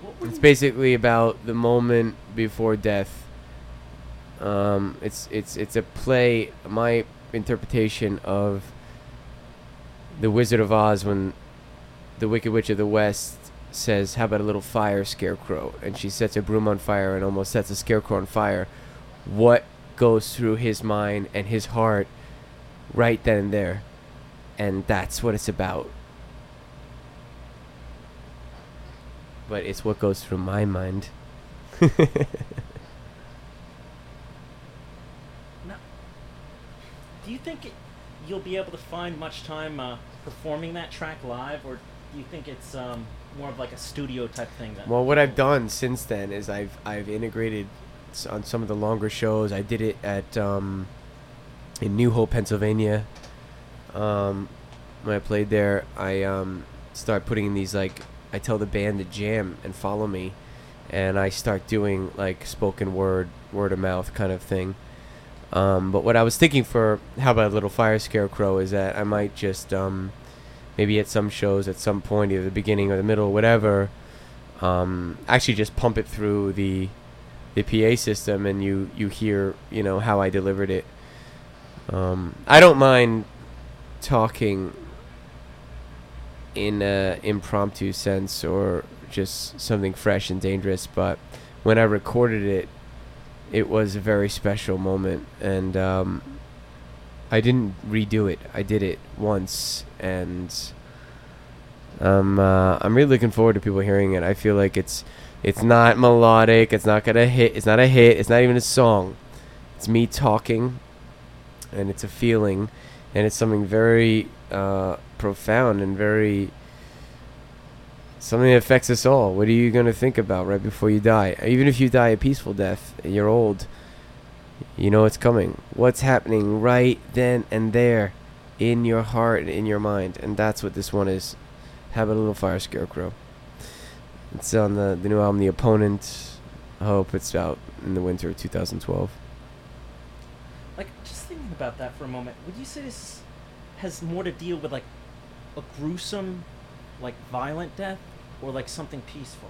What would It's basically about the moment before death. Um, it's it's it's a play. My interpretation of the Wizard of Oz when the Wicked Witch of the West says, "How about a little fire, Scarecrow?" and she sets a broom on fire and almost sets a scarecrow on fire. What goes through his mind and his heart right then and there, and that's what it's about. But it's what goes through my mind. Do you think it, you'll be able to find much time uh, performing that track live, or do you think it's um, more of like a studio type thing? Well, what I've done since then is I've I've integrated on some of the longer shows. I did it at um, in New Hope, Pennsylvania. Um, when I played there, I um, start putting in these like I tell the band to jam and follow me, and I start doing like spoken word, word of mouth kind of thing. Um, but what I was thinking for how about a little fire scarecrow is that I might just um, maybe at some shows at some point, either the beginning or the middle, or whatever, um, actually just pump it through the the PA system, and you you hear you know how I delivered it. Um, I don't mind talking in a impromptu sense or just something fresh and dangerous, but when I recorded it, it was a very special moment, and um, I didn't redo it. I did it once, and um, uh, I'm really looking forward to people hearing it. I feel like it's it's not melodic. It's not gonna hit. It's not a hit. It's not even a song. It's me talking, and it's a feeling, and it's something very uh, profound and very something that affects us all. What are you gonna think about right before you die? Even if you die a peaceful death, you're old. You know it's coming. What's happening right then and there, in your heart and in your mind, and that's what this one is. Have a little fire scarecrow. It's on the the new album, The Opponent. I hope it's out in the winter of 2012. Like, just thinking about that for a moment, would you say this has more to deal with like a gruesome, like violent death, or like something peaceful?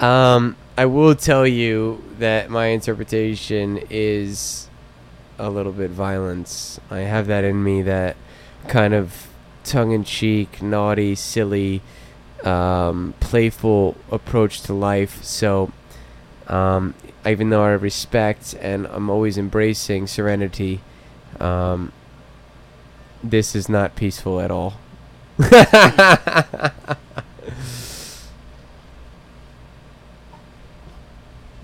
Um, I will tell you that my interpretation is a little bit violence. I have that in me, that kind of tongue-in-cheek, naughty, silly, um, playful approach to life. So, um, even though I respect and I'm always embracing serenity, um, this is not peaceful at all.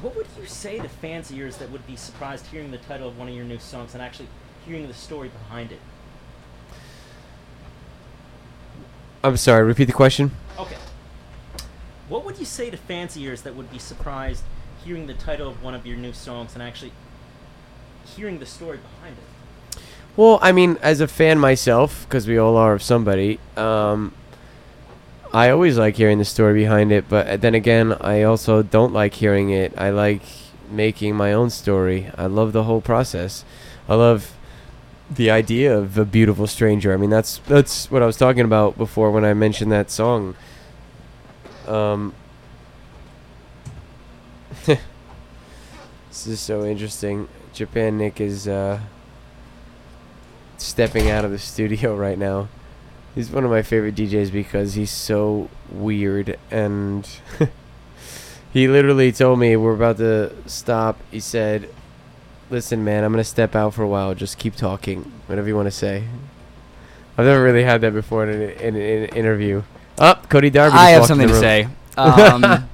What would you say to fans of yours that would be surprised hearing the title of one of your new songs and actually hearing the story behind it? I'm sorry. Repeat the question. Okay. What would you say to fans of yours that would be surprised hearing the title of one of your new songs and actually hearing the story behind it? Well, I mean, as a fan myself, because we all are of somebody, um, I always like hearing the story behind it, but then again, I also don't like hearing it. I like making my own story. I love the whole process. I love the idea of a beautiful stranger. I mean, that's that's what I was talking about before when I mentioned that song. Um, this is so interesting. Japan Nick is uh, stepping out of the studio right now. He's one of my favorite DJs because he's so weird and he literally told me we're about to stop. He said, "Listen, man, I'm gonna step out for a while. Just keep talking, whatever you want to say." I've never really had that before in an, in, in an interview. Up, oh, Cody Darby. I have something to say. Um,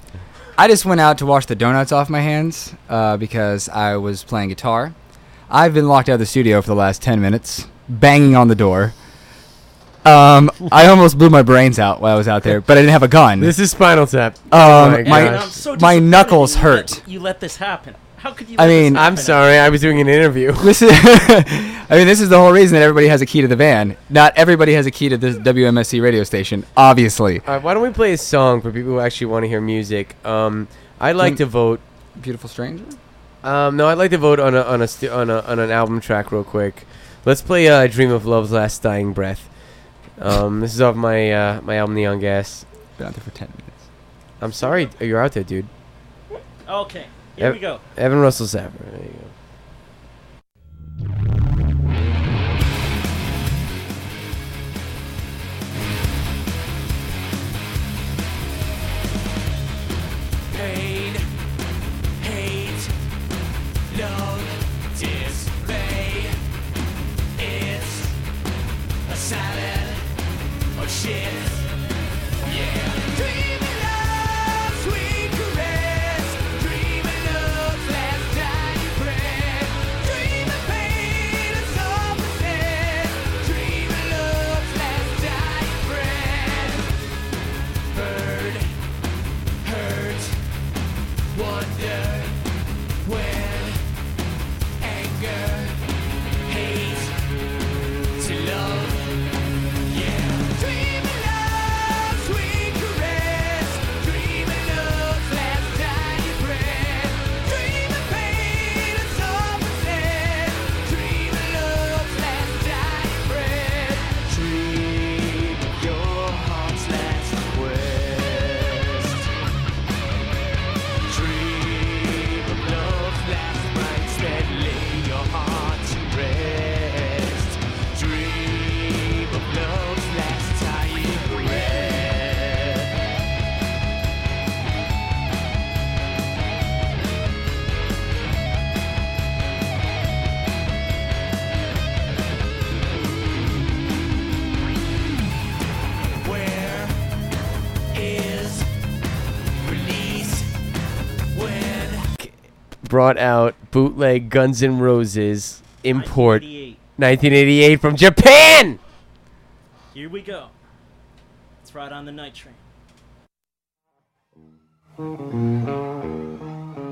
I just went out to wash the donuts off my hands uh, because I was playing guitar. I've been locked out of the studio for the last 10 minutes, banging on the door. Um, I almost blew my brains out while I was out there, but I didn't have a gun. This is Spinal Tap. Um, Oh my- gosh. So my knuckles you let- hurt. you let this happen. How could you? I let this mean- I'm sorry. I was doing an interview. This is, I mean, this is the whole reason that everybody has a key to the van. Not everybody has a key to this WMSC radio station, obviously. All right, why don't we play a song for people who actually want to hear music? Um, I'd like Can- to vote. Beautiful stranger. Um, no, I'd like to vote on a on a st- on a on an album track real quick. Let's play uh, "Dream of Love's Last Dying Breath." Um, this is off my uh, my album Neon Gas. Been out there for 10 minutes. I'm sorry you're out there, dude. Okay, here Ev- we go. Evan Russell Saffer. There you go. Shit. Brought out bootleg Guns N' Roses import 1988. 1988 from Japan. Here we go. Let's ride on the night train.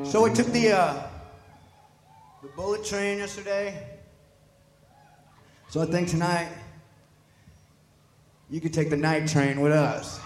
So we took the uh, the bullet train yesterday. So I think tonight you could take the night train with us.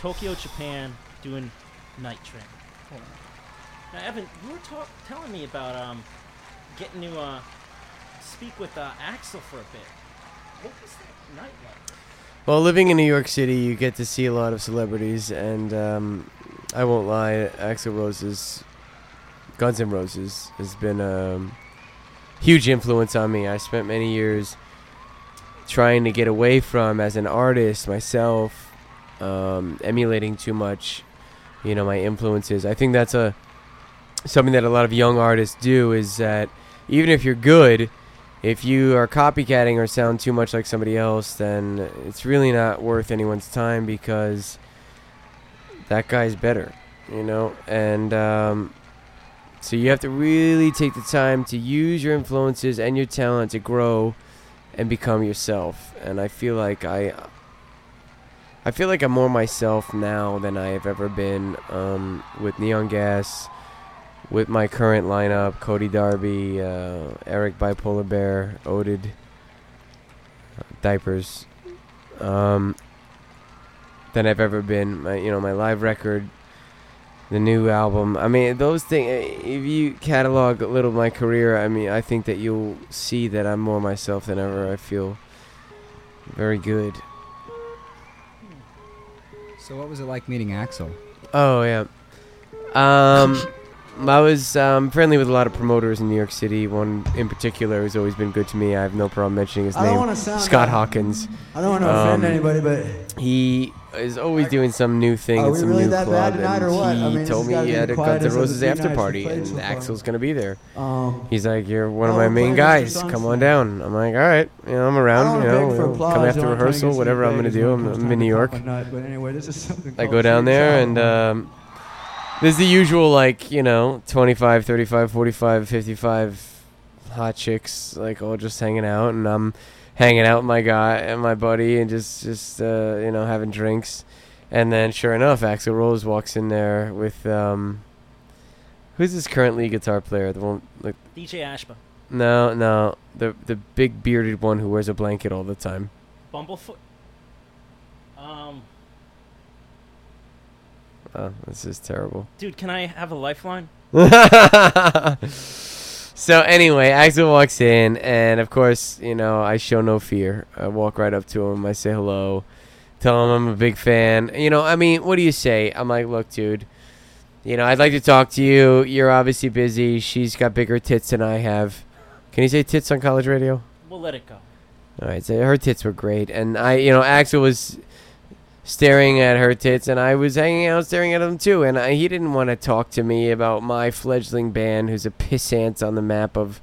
Tokyo, Japan, doing Night Train. Now, Evan, you were talk- telling me about um, getting to uh, speak with uh, Axl for a bit. What was that night like? Well, living in New York City, you get to see a lot of celebrities, and um, I won't lie. Axl Rose's Guns N' Roses has been a huge influence on me. I spent many years trying to get away from as an artist myself, um, emulating too much, you know, my influences. I think that's a something that a lot of young artists do is that even if you're good, if you are copycatting or sound too much like somebody else, then it's really not worth anyone's time because that guy's better, you know? And um, so you have to really take the time to use your influences and your talent to grow and become yourself. And I feel like I. I feel like I'm more myself now than I have ever been um, with Neon Gas, with my current lineup Cody Darby, uh, Eric Bipolar Bear, Oded, uh, Diapers, um, than I've ever been. My, you know, my live record, the new album. I mean, those things. If you catalog a little my career, I mean, I think that you'll see that I'm more myself than ever. I feel very good. So what was it like meeting Axl? Oh yeah. Um, I was um, friendly with a lot of promoters in New York City. One in particular has always been good to me. I have no problem mentioning his I don't name. sound Scott like- Hawkins. I don't want to offend Um, anybody, but He is always doing some new thing Are in we some really new that club, bad tonight and or what? he I mean, this told has me gotta he be had the a Guns N' quietest of the Roses three after nights party, played and so far. Axl's gonna be there. um, He's like, "You're one of Oh, my we're main playing guys. Mr. Come on down." I'm like, "All right, you know, I'm I around. You know, beg for we'll applause, come after don't wanna rehersal, get whatever I'm gonna do. I'm, it comes I'm time in New York. pop a nut, But anyway, this is something I called go down there and um, there's the usual like you know 25 35 45 55 hot chicks like all just hanging out and i'm hanging out with my guy and my buddy and just just uh, you know having drinks and then sure enough Axl rose walks in there with um who's his current lead guitar player the one like DJ Ashba. no no the the big bearded one who wears a blanket all the time Bumblefoot. Um, oh this is terrible dude, can I have a lifeline? so anyway, Axl walks in, and of course, you know, I show no fear. I walk right up to him. I say hello, tell him I'm a big fan. You know, I mean, what do you say? I'm like, look, dude. You know, I'd like to talk to you. You're obviously busy. She's got bigger tits than I have. Can you say tits on college radio? We'll let it go. All right, so her tits were great, and I, you know, Axl was staring at her tits, and I was hanging out staring at them too. And I, he didn't want to talk to me about my fledgling band, who's a pissant on the map of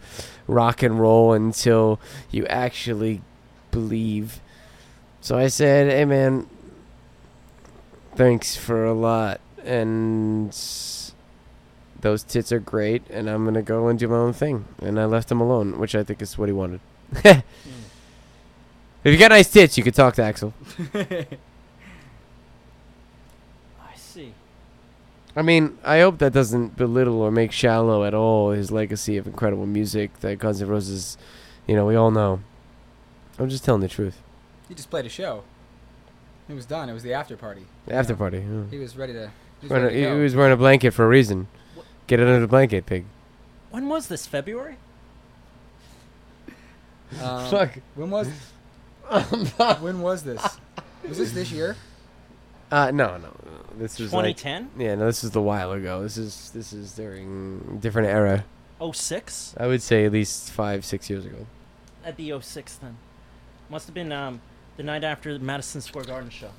rock and roll, until you actually believe. So I said, "Hey, man, thanks for a lot, and." Those tits are great, and I'm gonna go and do my own thing. And I left him alone, which I think is what he wanted. Hmm. If you got nice tits, you could talk to Axl. I see. I mean, I hope that doesn't belittle or make shallow at all his legacy of incredible music that Guns N' Roses, you know, we all know. I'm just telling the truth. He just played a show. It was done. It was the after party. The after Yeah. party. yeah. He was ready to. He was, Wearing a- ready to he was wearing a blanket for a reason. Get it under the blanket, pig. When was this? February? Um, Fuck. When was? when was this? Was this this year? Uh, no, no. This was like, 2010? yeah, no, this is a while ago. This is this is during different era. 06? I would say at least five, six years ago. That'd be 06 then. Must have been um, the night after the Madison Square Garden show.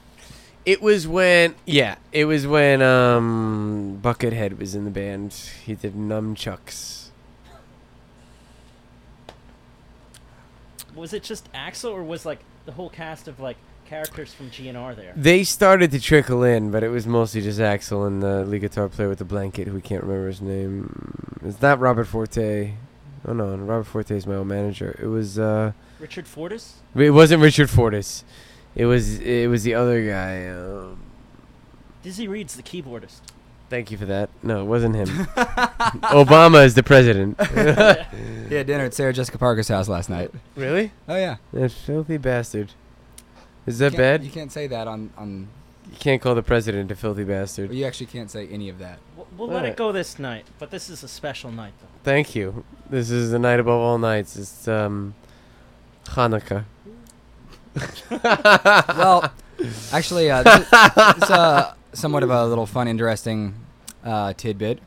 It was when, yeah, it was when um, Buckethead was in the band. He did Nunchucks. Was it just Axl, or was like the whole cast of like characters from GNR there? They started to trickle in, but it was mostly just Axl and the lead guitar player with the blanket, who we can't remember his name. It's not Robert Forte. Oh no, Robert Forte is my old manager. It was uh, Richard Fortus? it wasn't Richard Fortus. It was it was the other guy. Um, Dizzy Reed's the keyboardist. thank you for that. No, it wasn't him. Obama is the president. He had dinner at Sarah Jessica Parker's house last night. really? Oh yeah. That filthy bastard. Is that Can't- bad? You can't say that on on. You can't call the president a filthy bastard. You actually can't say any of that. We'll, we'll let Alright. it go this night, but this is a special night though. Thank you. This is the night above all nights. It's um Hanukkah. well, actually, uh, this, this, uh, somewhat of a little fun, interesting uh, tidbit.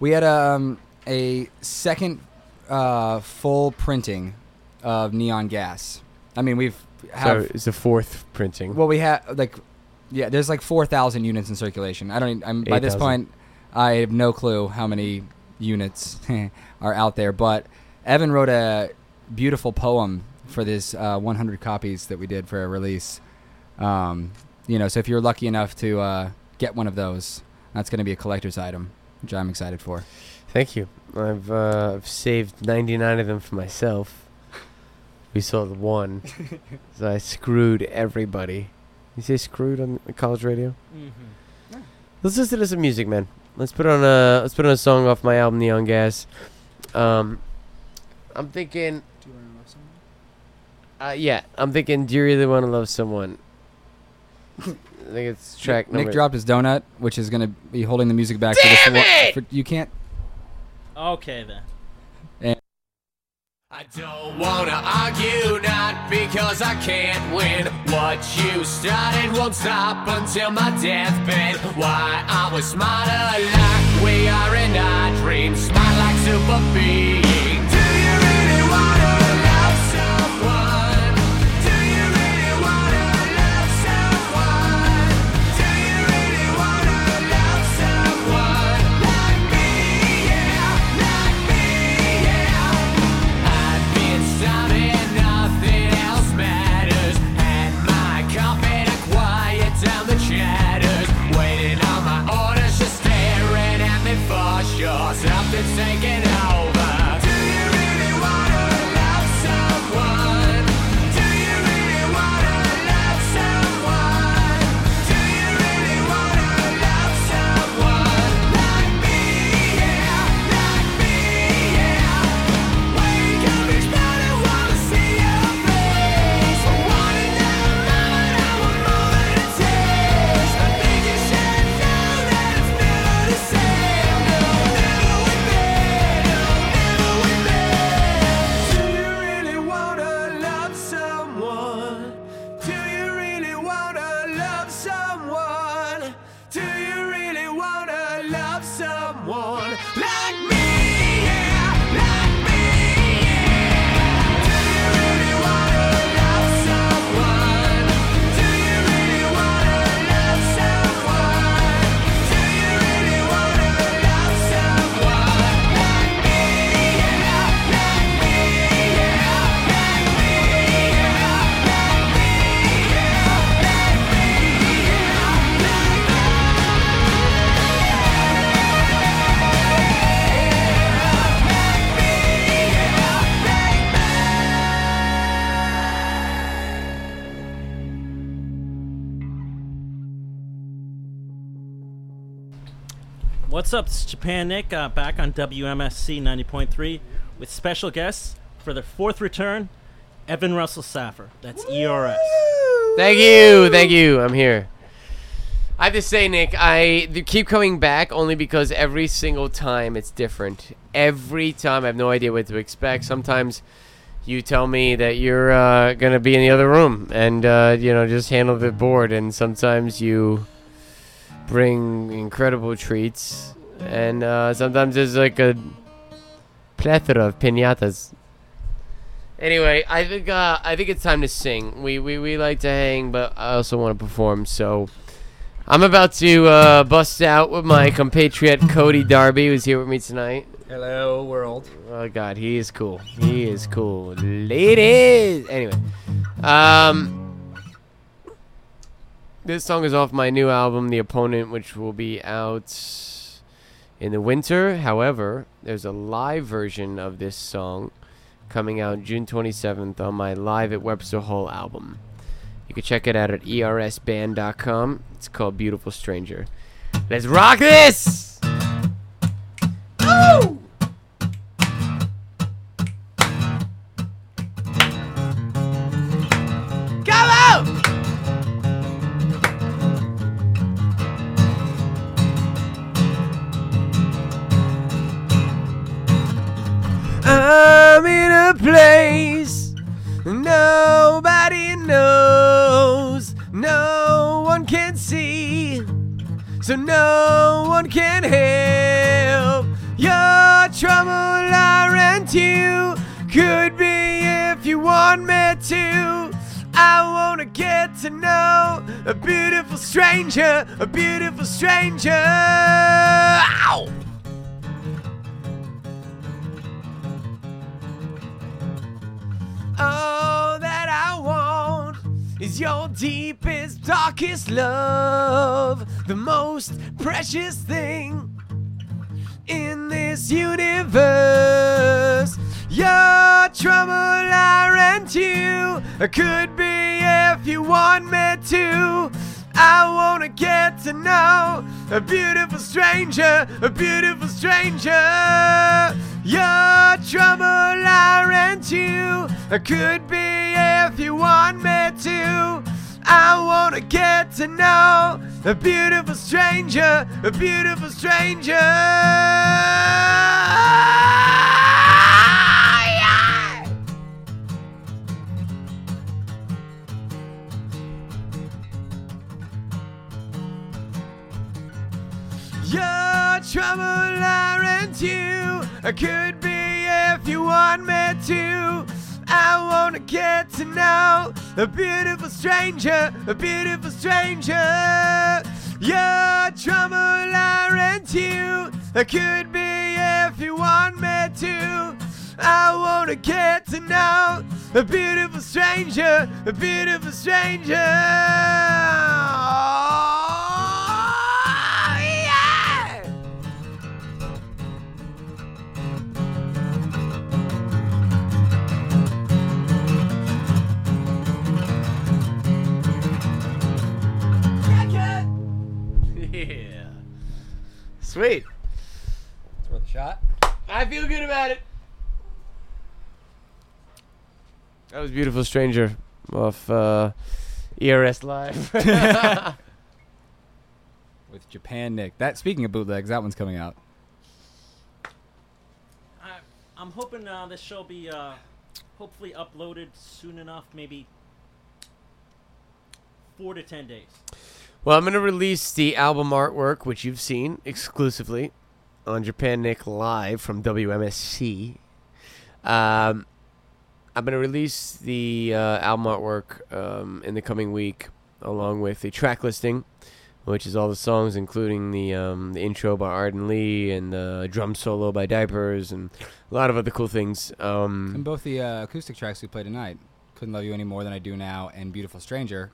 We had um, a second uh, full printing of Neon Gas. I mean, we've So it's the fourth printing. well, we have like yeah, there's like four thousand units in circulation. I don't. I'm by this 8,000. point, I have no clue how many units are out there. But Evan wrote a beautiful poem for this uh, 100 copies that we did for a release. Um, you know, so if you're lucky enough to uh, get one of those, that's going to be a collector's item, which I'm excited for. Thank you. I've uh, I've saved 99 of them for myself. We sold one, so I screwed everybody. You say screwed on the college radio? Mm-hmm. Let's listen to some music, man. Let's put on a let's put on a song off my album Neon Gas. Um, I'm thinking, Do you want to love someone? uh, yeah, I'm thinking. Do you really want to love someone? I think it's track number. Nick dropped his donut, which is going to be holding the music back for this. Damn it! For, you can't. Okay then. I don't wanna argue, not because I can't win. What you started won't stop until my deathbed. Why I was smarter like we are in our dreams, smart like super beings. What's up? It's Japan Nick uh, back on WMSC 90.3 with special guests for their fourth return, Evan Russell Saffer. That's ERS. Thank you, thank you. I'm here. I have to say, Nick, I keep coming back only because every single time it's different. Every time I have no idea what to expect. Sometimes you tell me that you're uh, gonna be in the other room and uh, you know just handle the board, and sometimes you bring incredible treats, and uh, sometimes there's like a plethora of pinatas. Anyway, I think uh, I think it's time to sing. We, we we like to hang, but I also want to perform. So I'm about to uh, bust out with my compatriot Cody Darby, who's here with me tonight. Hello, world. Oh God, he is cool. He is cool, ladies. Anyway, um, this song is off my new album, The Opponent, which will be out in the winter. However, there's a live version of this song coming out June 27th on my Live at Webster Hall album. You can check it out at ersband.com. It's called Beautiful Stranger. Let's rock this! Ooh! Place nobody knows, no one can see. So no one can help your trouble. I rent you. Could be if you want me to. I wanna get to know a beautiful stranger, a beautiful stranger. Ow! All that I want is your deepest, darkest love, the most precious thing in this universe. Your trouble I rent you. I Could be if you want me to. I wanna get to know a beautiful stranger, a beautiful stranger. Your trouble I rent you. I could be if you want me to. I wanna get to know a beautiful stranger, a beautiful stranger. Your trouble I rent you. I could be if you want me to. I wanna get to know a beautiful stranger, a beautiful stranger. Your trouble I rent you. I could be if you want me to. I wanna get to know a beautiful stranger, a beautiful stranger. Yeah! Sweet. It's worth a shot. I feel good about it. That was Beautiful Stranger off uh, ERS Live. With Japan Nick. That speaking of bootlegs, that one's coming out. I, I'm hoping uh, this show be uh, hopefully uploaded soon enough, maybe four to ten days. Well, I'm going to release the album artwork, which you've seen exclusively on Japan Nick Live from WMSC. Um, I'm going to release the uh, album artwork um, in the coming week, along with the track listing, which is all the songs, including the um, the intro by Arden Lee and the drum solo by Diapers, and a lot of other cool things. Um, And both the uh, acoustic tracks we played tonight, Couldn't Love You Any More Than I Do Now, and Beautiful Stranger.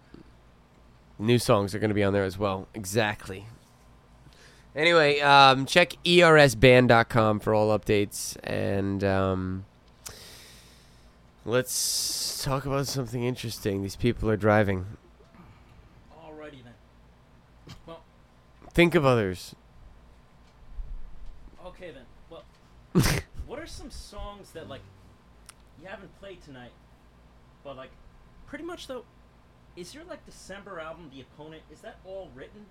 New songs are going to be on there as well. Exactly. Anyway, um, check ersband.com for all updates, and um, let's talk about something interesting. These people are driving. Alrighty then. Well, Think of others. okay then. Well, what are some songs that like you haven't played tonight, but like pretty much though, is your like December album, The Opponent, is that all written,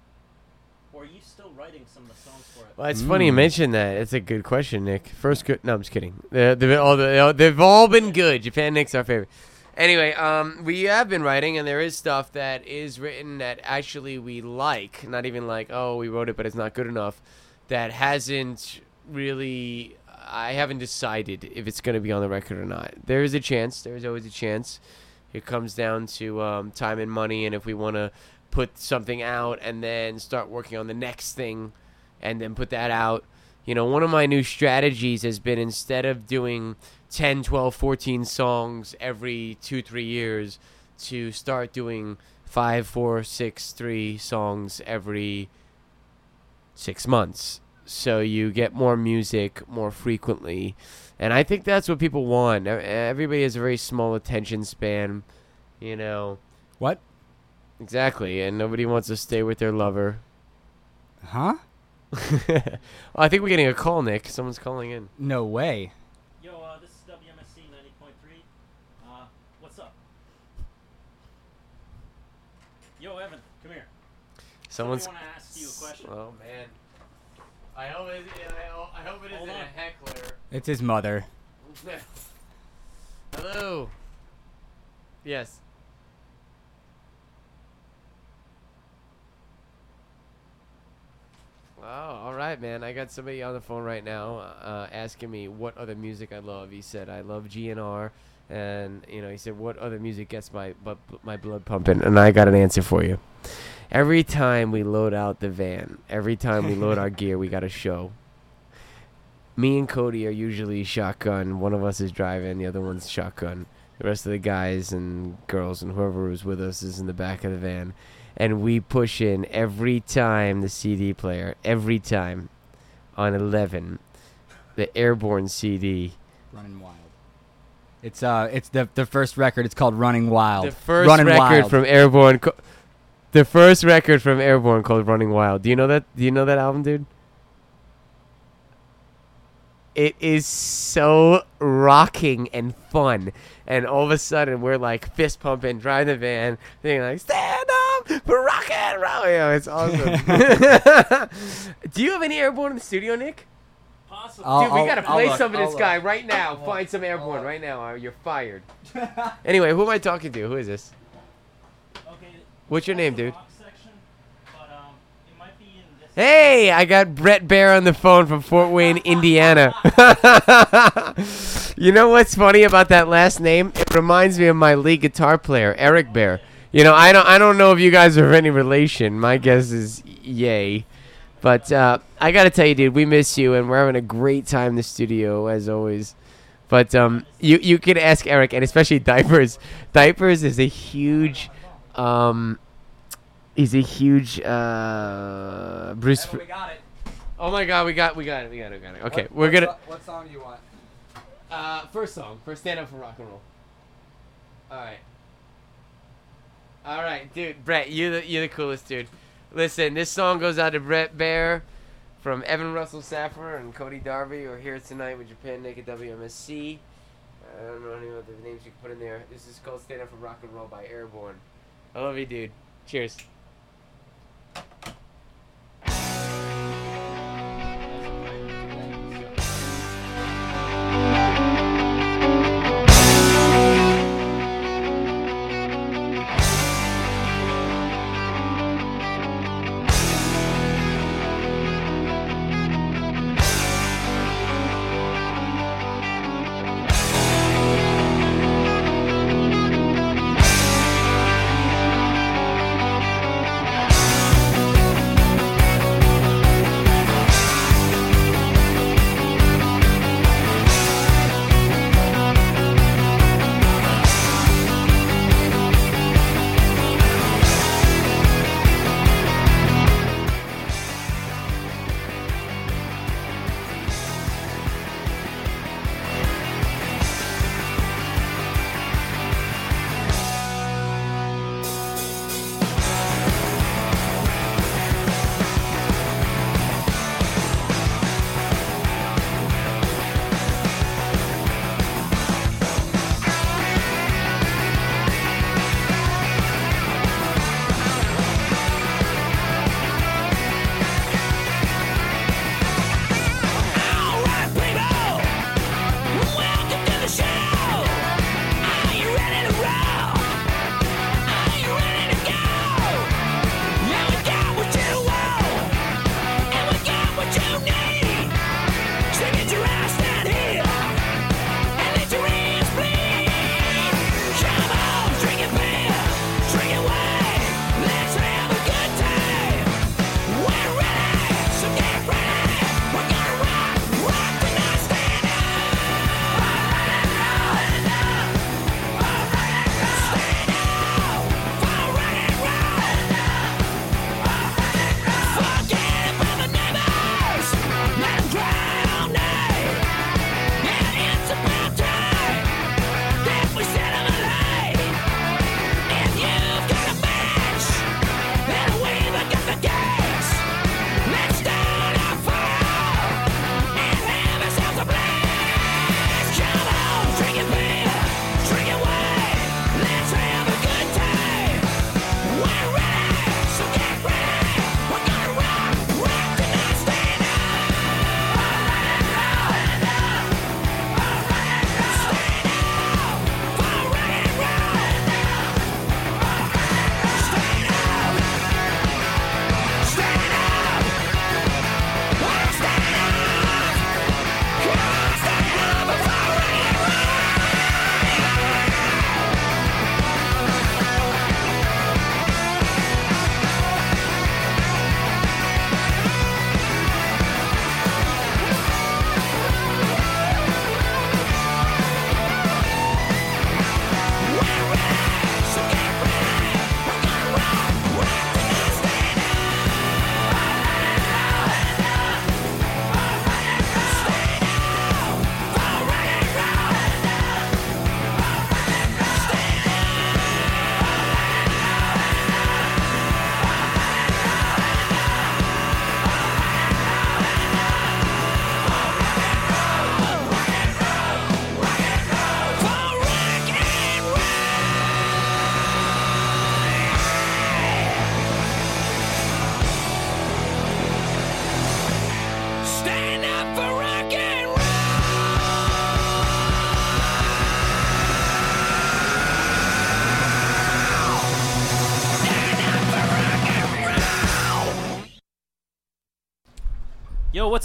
or are you still writing some of the songs for it? Well, it's funny you Mm. mention that. It's a good question, Nick. First good. No, I'm just kidding. They're, they've, all, they've all been good. Japan Nick's our favorite. Anyway, um, we have been writing, and there is stuff that is written that actually we like. Not even like, oh, we wrote it, but it's not good enough. That hasn't really. I haven't decided if it's going to be on the record or not. There is a chance. There is always a chance. It comes down to um, time and money, and if we want to put something out and then start working on the next thing and then put that out. You know, one of my new strategies has been instead of doing 10, 12, 14 songs every two, three years, to start doing five, four, six, three songs every six months. So you get more music more frequently. And I think that's what people want. Everybody has a very small attention span, you know. What? Exactly, and nobody wants to stay with their lover. Huh? well, I think we're getting a call, Nick. Someone's calling in. No way. Yo, uh, this is WMSC 90.3. Uh, what's up? Yo, Evan, come here. Someone's. want to ask you a question. Oh man. I hope it. I hope it Hold isn't on. a heckler. It's his mother. Hello. Yes. Oh, all right, man. I got somebody on the phone right now uh, asking me what other music I love. He said I love GNR, and you know, he said what other music gets my bu- my blood pumping, and I got an answer for you. Every time we load out the van, every time we load our gear, we got a show. Me and Cody are usually shotgun. One of us is driving, the other one's shotgun. The rest of the guys and girls and whoever was with us is in the back of the van and we push in every time the CD player, every time on 11, the Airborne CD. Running Wild. It's uh, it's the the first record. It's called Running Wild. The first Running record Wild. from Airborne. Co- the first record from Airborne called Running Wild. Do you know that? Do you know that album, dude? It is so rocking and fun. And all of a sudden, we're like fist pumping, driving the van, being like, stand up for rock and roll. You know, it's awesome. Do you have any Airborne in the studio, Nick? Possibly. I'll- Dude, we gotta I'll play look, some of I'll this look. guy right now. I'll Find look, some I'll Airborne right now, or you're fired. anyway, who am I talking to? Who is this? Okay, What's your name, that's the dude? rock section, but, um, it might be in this- Hey, I got Brett Bear on the phone from Fort Wayne, Indiana. you know what's funny about that last name? It reminds me of my lead guitar player, Eric Bear. You know, I don't, I don't know if you guys are any relation. My guess is yay. But uh, I gotta tell you, dude, we miss you, and we're having a great time in the studio as always. But um, you you can ask Eric, and especially diapers. Diapers is a huge, um, he's a huge uh, Bruce. Spr- got it. Oh my God, we got we got it, we got it, we got it. Okay, we're gonna. What song do you want? Uh, first song, first stand up for rock and roll. All right. All right, dude, Brett, you the you're the coolest dude. Listen, this song goes out to Brett Bear from Evan Russell Saffer and Cody Darby. We're here tonight with Japan Naked WMSC. I don't know any other names you can put in there. This is called Stand Up for Rock and Roll by Airborne. I love you, dude. Cheers.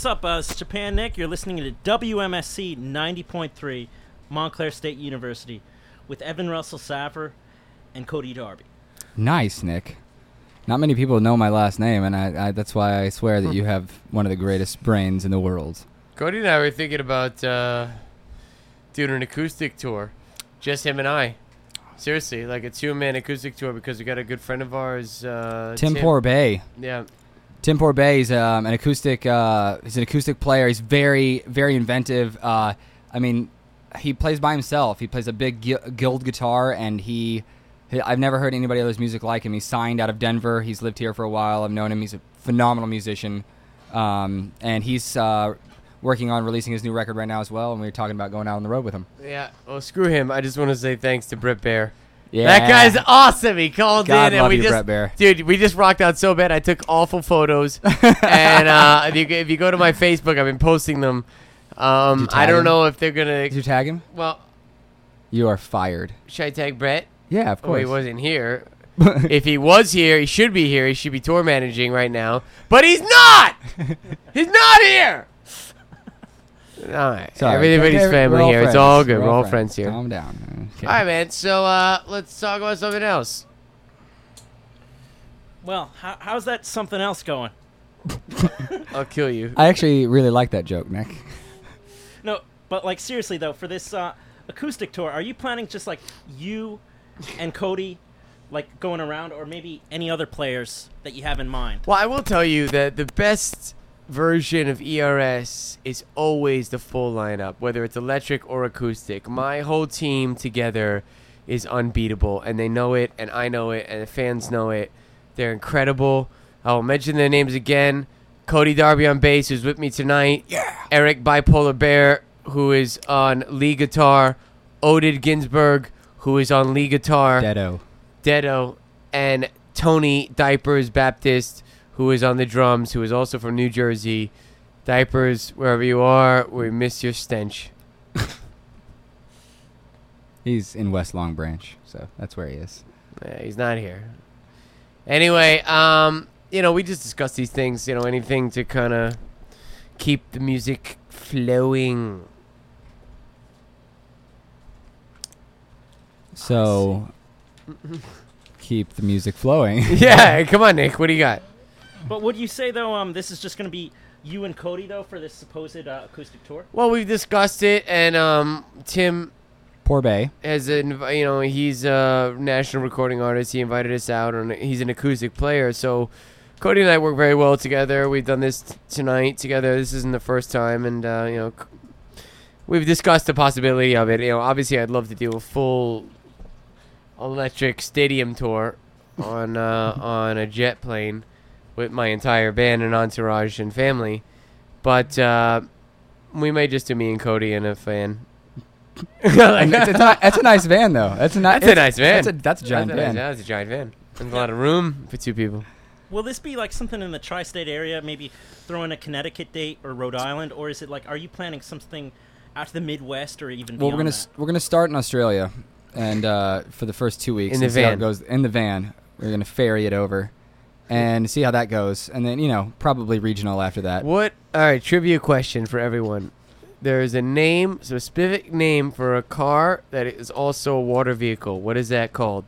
Up? Uh, it's Japan Nick. You're listening to WMSC 90.3, Montclair State University, with Evan Russell Saffer and Cody Darby. Nice, Nick. Not many people know my last name, and I, I that's why I swear that you have one of the greatest brains in the world. Cody and I were thinking about uh, doing an acoustic tour, just him and I. Seriously, like a two-man acoustic tour because we got a good friend of ours, uh, Tim Porbay. Yeah, Tim Porbay is um, an acoustic. Uh, he's an acoustic player. He's very, very inventive. Uh, I mean, he plays by himself. He plays a big guild guitar, and he, he. I've never heard anybody else's music like him. He's signed out of Denver. He's lived here for a while. I've known him. He's a phenomenal musician, um, and he's uh, working on releasing his new record right now as well. And we were talking about going out on the road with him. yeah. Well, screw him. I just want to say thanks to Britt Bear. Yeah, That guy's awesome. He called God in and love we you, just, Brett Bear. dude, we just rocked out so bad. I took awful photos, and uh, if you if you go to my Facebook, I've been posting them. Um, Did you I tag don't him? know if they're gonna. Did you tag him? Well, You are fired. should I tag Brett? Yeah, of course. Oh, he wasn't here. if he was here, he should be here. He should be tour managing right now, but he's not. he's not here. All right, Sorry. everybody's Okay, we're family all here. It's friends. all good. We're all friends here. Calm down. Okay. All right, man. So uh, let's talk about something else. Well, how, how's that something else going? I'll kill you. I actually really like that joke, Nick. No, but like seriously though, for this uh, acoustic tour, are you planning just like you and Cody, like going around, or maybe any other players that you have in mind? Well, I will tell you that the best version of ERS is always the full lineup, whether it's electric or acoustic. My whole team together is unbeatable, and they know it, and I know it, and the fans know it. They're incredible. I'll mention their names again. Cody Darby on bass, who's with me tonight. Yeah. Eric Bipolar Bear, who is on lead guitar. Oded Ginsburg, who is on lead guitar. Deado. Dedo, and Tony Diapers Baptist, who is on the drums, who is also from New Jersey. Diapers, wherever you are, we miss your stench. He's in West Long Branch, so that's where he is. Yeah, he's not here. Anyway, um, you know, we just discuss these things. You know, anything to kind of keep the music flowing. So keep the music flowing. yeah, come on, Nick. What do you got? But would you say though, um, this is just going to be you and Cody though for this supposed uh, acoustic tour? Well, we've discussed it, and um, Tim Poor Bay. as an you know he's a national recording artist. He invited us out and he's an acoustic player so cody and i work very well together. We've done this t- tonight together. This isn't the first time and uh, you know c- we've discussed the possibility of it. You know obviously i'd love to do a full electric stadium tour on uh, on a jet plane with my entire band and entourage and family but uh, we may just do me and cody and a fan And it's, it's not, that's a nice van, though. That's a, ni- That's a nice van. That's a, that's a giant that's, a nice- van. That's a giant van. There's a lot of room for two people. Will this be like something in the tri-state area? Maybe throw in a Connecticut date or Rhode Island, or is it like are you planning something out to the Midwest or even Well, beyond we're gonna s- we're gonna start in Australia, and uh, for the first two weeks, In the and see how van. goes in the van. We're gonna ferry it over, and see how that goes, and then you know probably regional after that. What? All right, trivia question for everyone. There is a name, specific name for a car that is also a water vehicle. What is that called?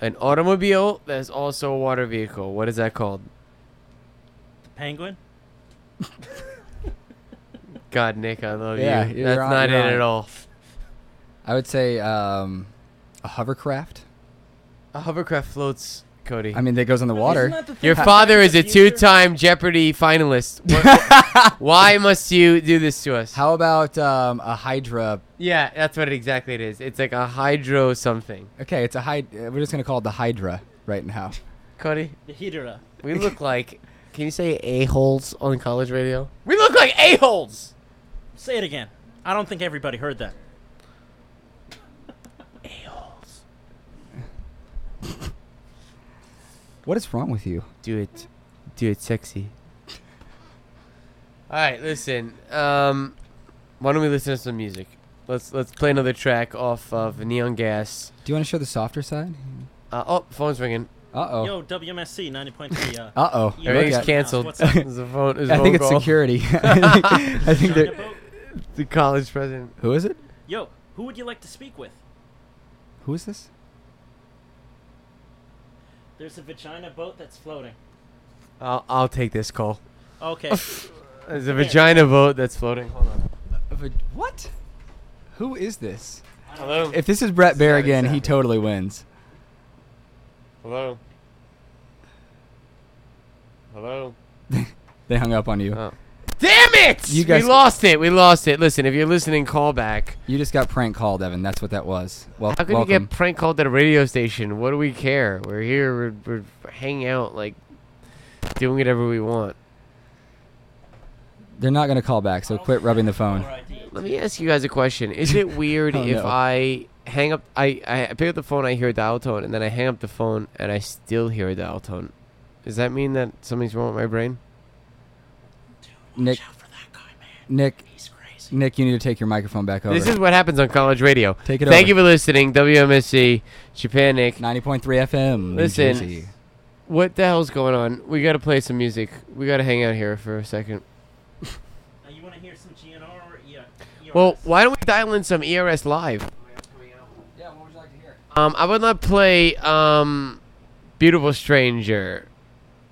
An automobile that is also a water vehicle. What is that called? the Penguin. God, Nick, I love Yeah, you. you're That's on- not you're it on. at all. I would say um, a hovercraft. A hovercraft floats, Cody. I mean, that goes on the water. The Your father is a two-time Jeopardy finalist. What- why must you do this to us? How about um, a hydra? Yeah, that's what exactly it is. It's like a hydro something. Okay, it's a hyd. uh, We're just gonna call it the hydra right now. Cody, The Hydra. we look like. Can you say a holes on college radio? We look like a holes. Say it again. I don't think everybody heard that. A holes. What is wrong with you? Do it, do it sexy. All right, listen. Um, why don't we listen to some music? Let's let's play another track off of Neon Gas. Do you want to show the softer side? Uh, oh, phone's ringing. Uh oh. Yo, WMSC 90.3. Uh, Uh oh. Yeah, Everything's Right. canceled. What's up? It's a phone. It's a I think phone it's call. security. I think, I think China that. The college president. Who is it? Yo, who would you like to speak with? Who is this? There's a vagina boat that's floating. I'll I'll take this call. Okay. There's a vagina boat that's floating. Hold on. What? Who is this? Hello. If this is Brett Bear Sad again, he example. totally wins. Hello. Hello. They hung up on you. Oh. Damn it! You guys- we lost it. We lost it. Listen, if you're listening, call back. You just got prank called, Evan. That's what that was. Well, How can welcome. you get prank called at a radio station? What do we care? We're here. We're, we're hanging out, like doing whatever we want. They're not gonna call back, so quit rubbing the phone. Let me ask you guys a question. Is it weird Oh, if no. I hang up? I, I pick up the phone, I hear a dial tone, and then I hang up the phone, and I still hear a dial tone. Does that mean that something's wrong with my brain? Nick, Watch out for that guy. Nick, Nick, you need to take your microphone back over. This is what happens on college radio. Take it Thank over. you for listening, WMSC, Japan Nick. 90.3 FM. Listen. Jersey. What the hell's going on? We gotta play some music. We gotta hang out here for a second. Now, you want to hear some GNR or E- ER? Well, why don't we dial in some ERS live? Yeah, what would you like to hear? Um, I would not play um, "Beautiful Stranger"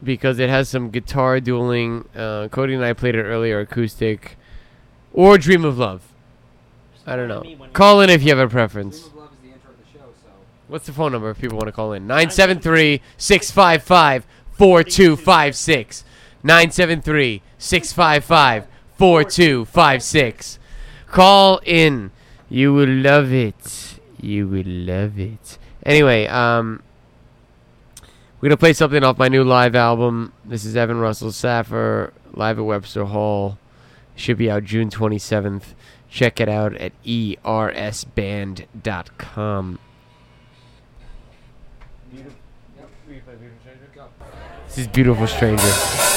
because it has some guitar dueling. Uh, Cody and I played it earlier, acoustic, or "Dream of Love." I don't know. Call in if you have a preference. Love is the intro of the show, so. What's the phone number if people want to call in? 973 655 4256. 973 655 4256. Call in. You will love it. You will love it. Anyway, um, we're going to play something off my new live album. This is Evan Russell Saffer, live at Webster Hall. Should be out June 27th. Check it out at ersband.com. This is Beautiful Stranger.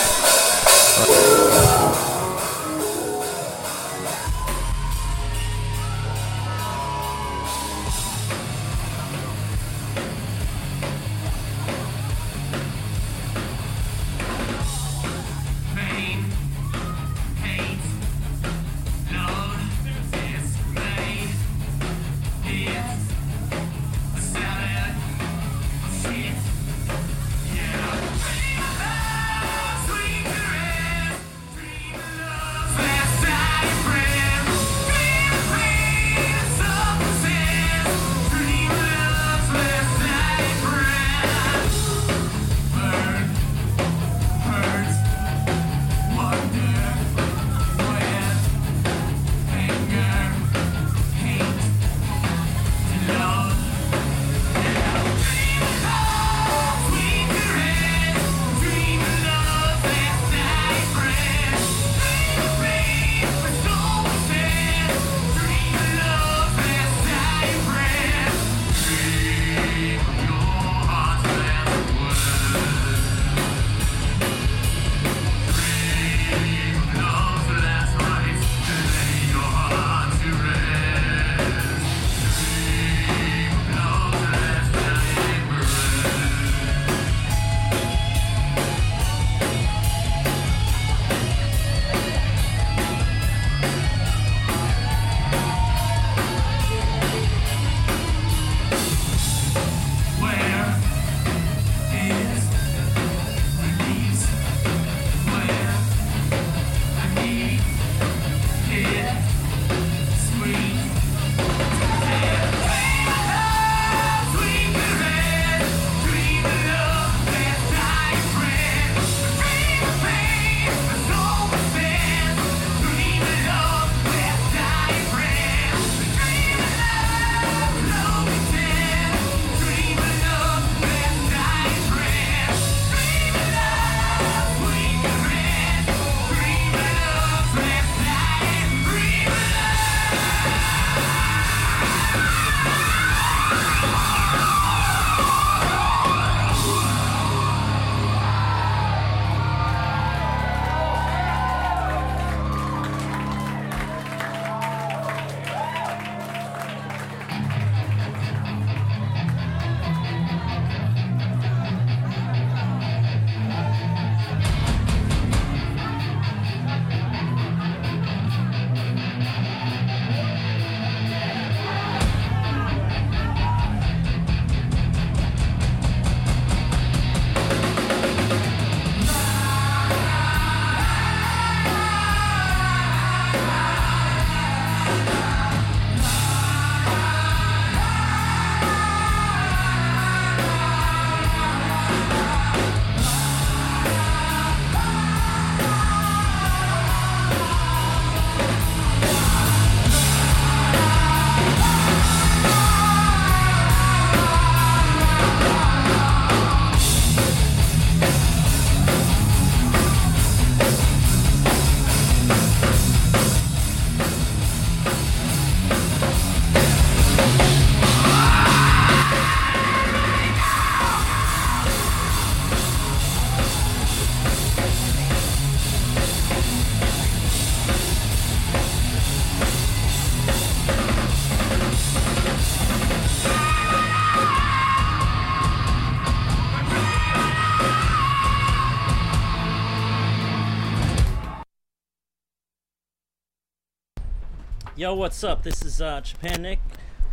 What's up? This is uh, Japan Nick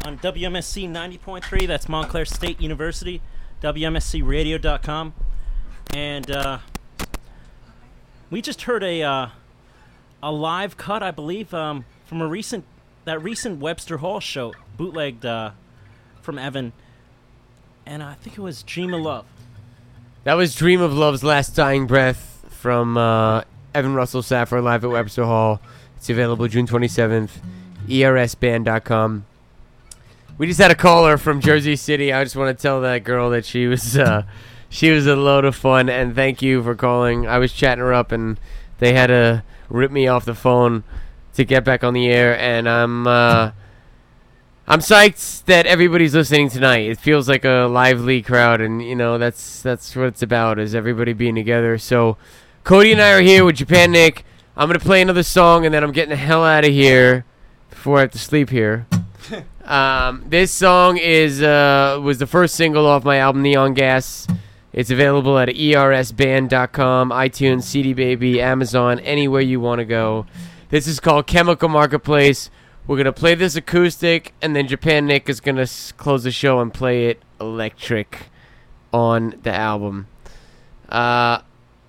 on WMSC 90.3. That's Montclair State University, WMSCRadio.com. And uh, we just heard a uh, a live cut, I believe, um, from a recent that recent Webster Hall show, bootlegged uh, from Evan. And I think it was Dream of Love. That was Dream of Love's Last Dying Breath from uh, Evan Russell Saffer live at Webster Hall. It's available June 27th. ERSband.com. We just had a caller from Jersey City. I just want to tell that girl that she was uh, she was a load of fun, and thank you for calling. I was chatting her up, and they had to rip me off the phone to get back on the air, and I'm uh, I'm psyched that everybody's listening tonight. It feels like a lively crowd, and you know that's that's what it's about is everybody being together. So, Cody and I are here with Japan Nick. I'm gonna play another song, and then I'm getting the hell out of here before I have to sleep here. um, this song is uh, was the first single off my album Neon Gas. It's available at ersband.com, iTunes, CD Baby, Amazon, anywhere you want to go. This is called Chemical Marketplace. We're gonna play this acoustic, and then Japan Nick is gonna s- close the show and play it electric on the album. Uh,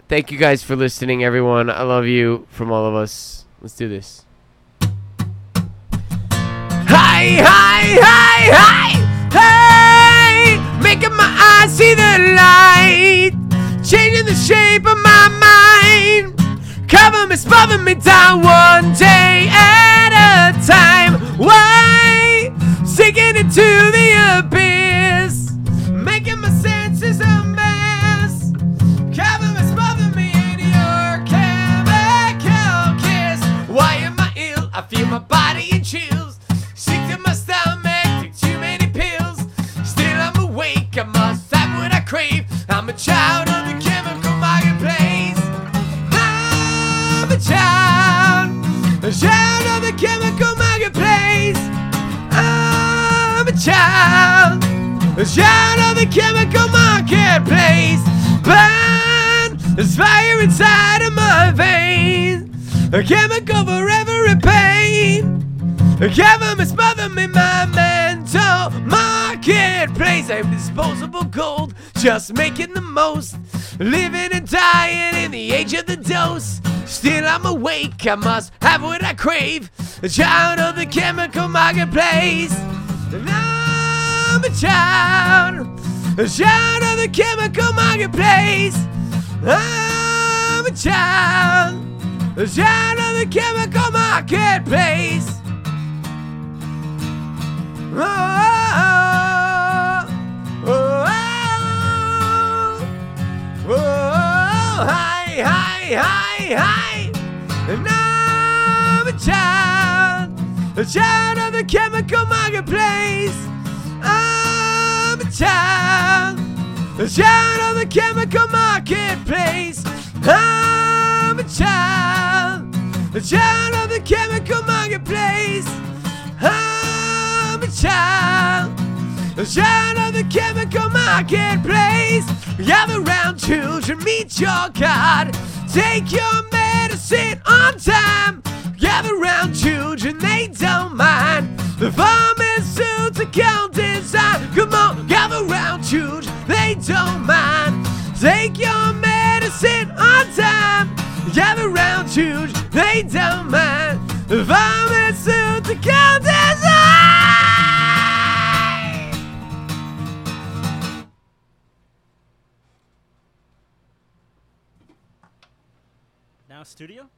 thank you guys for listening, everyone. I love you from all of us. Let's do this. Hi, hi, hi, hi, hey! Making my eyes see the light, changing the shape of my mind. Cover me, smother me down one day at a time. Why? Sinking into the abyss, making my senses a mess. Cover me, smother me in your chemical kiss. Why am I ill? I feel my body stomach, take too many pills. Still I'm awake, I must have what I crave. I'm a child of the chemical marketplace. I'm a child, a child of the chemical marketplace. I'm a child, a child of the chemical marketplace. Burn, there's fire inside of my veins. A chemical for every pain. Chemical is smother me, my mental marketplace. I'm disposable gold, just making the most. Living and dying in the age of the dose. Still I'm awake, I must have what I crave. A child of the chemical marketplace. And I'm a child, a child of the chemical marketplace. I'm a child, a child of the chemical marketplace. Oh, oh, oh, oh, oh, hi, hi, hi, hi. Child, a child of the chemical marketplace. I'm a child, a child of the chemical marketplace. I'm a child, a child of the chemical marketplace. I'm child, a child of the chemical marketplace. Gather round, children, meet your God. Take your medicine on time. Gather round, children, they don't mind. The pharmaceutical design. Come on, gather round, children, they don't mind. Take your medicine on time. Gather round, children, they don't mind. The pharmaceutical design. Studio?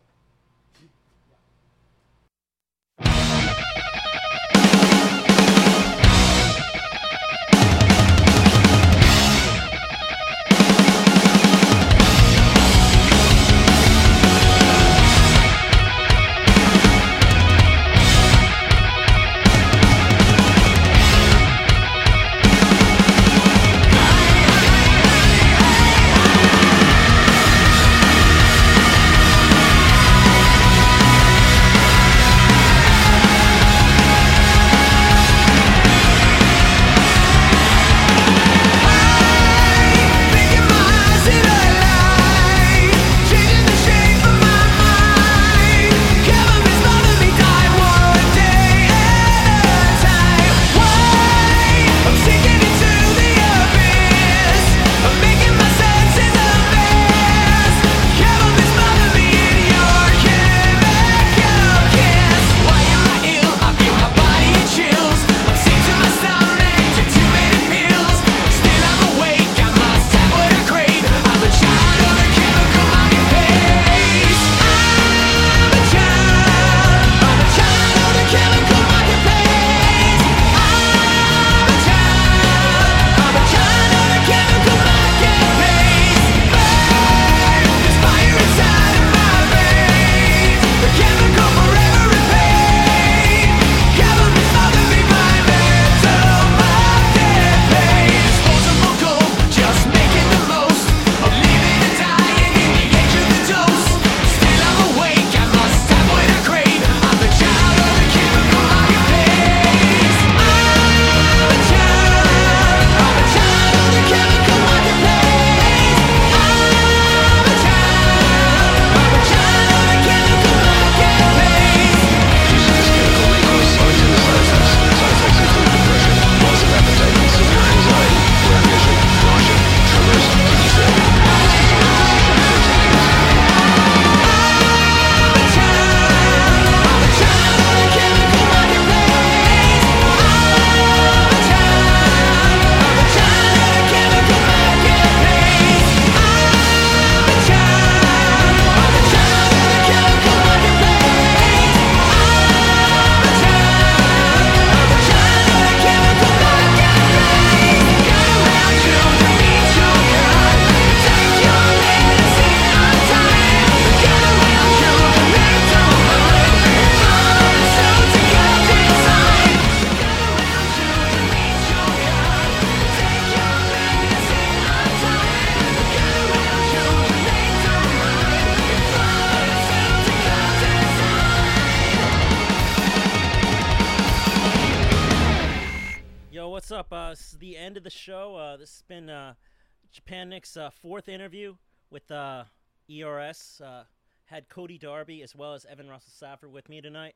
Darby, as well as Evan Russell Saffer with me tonight.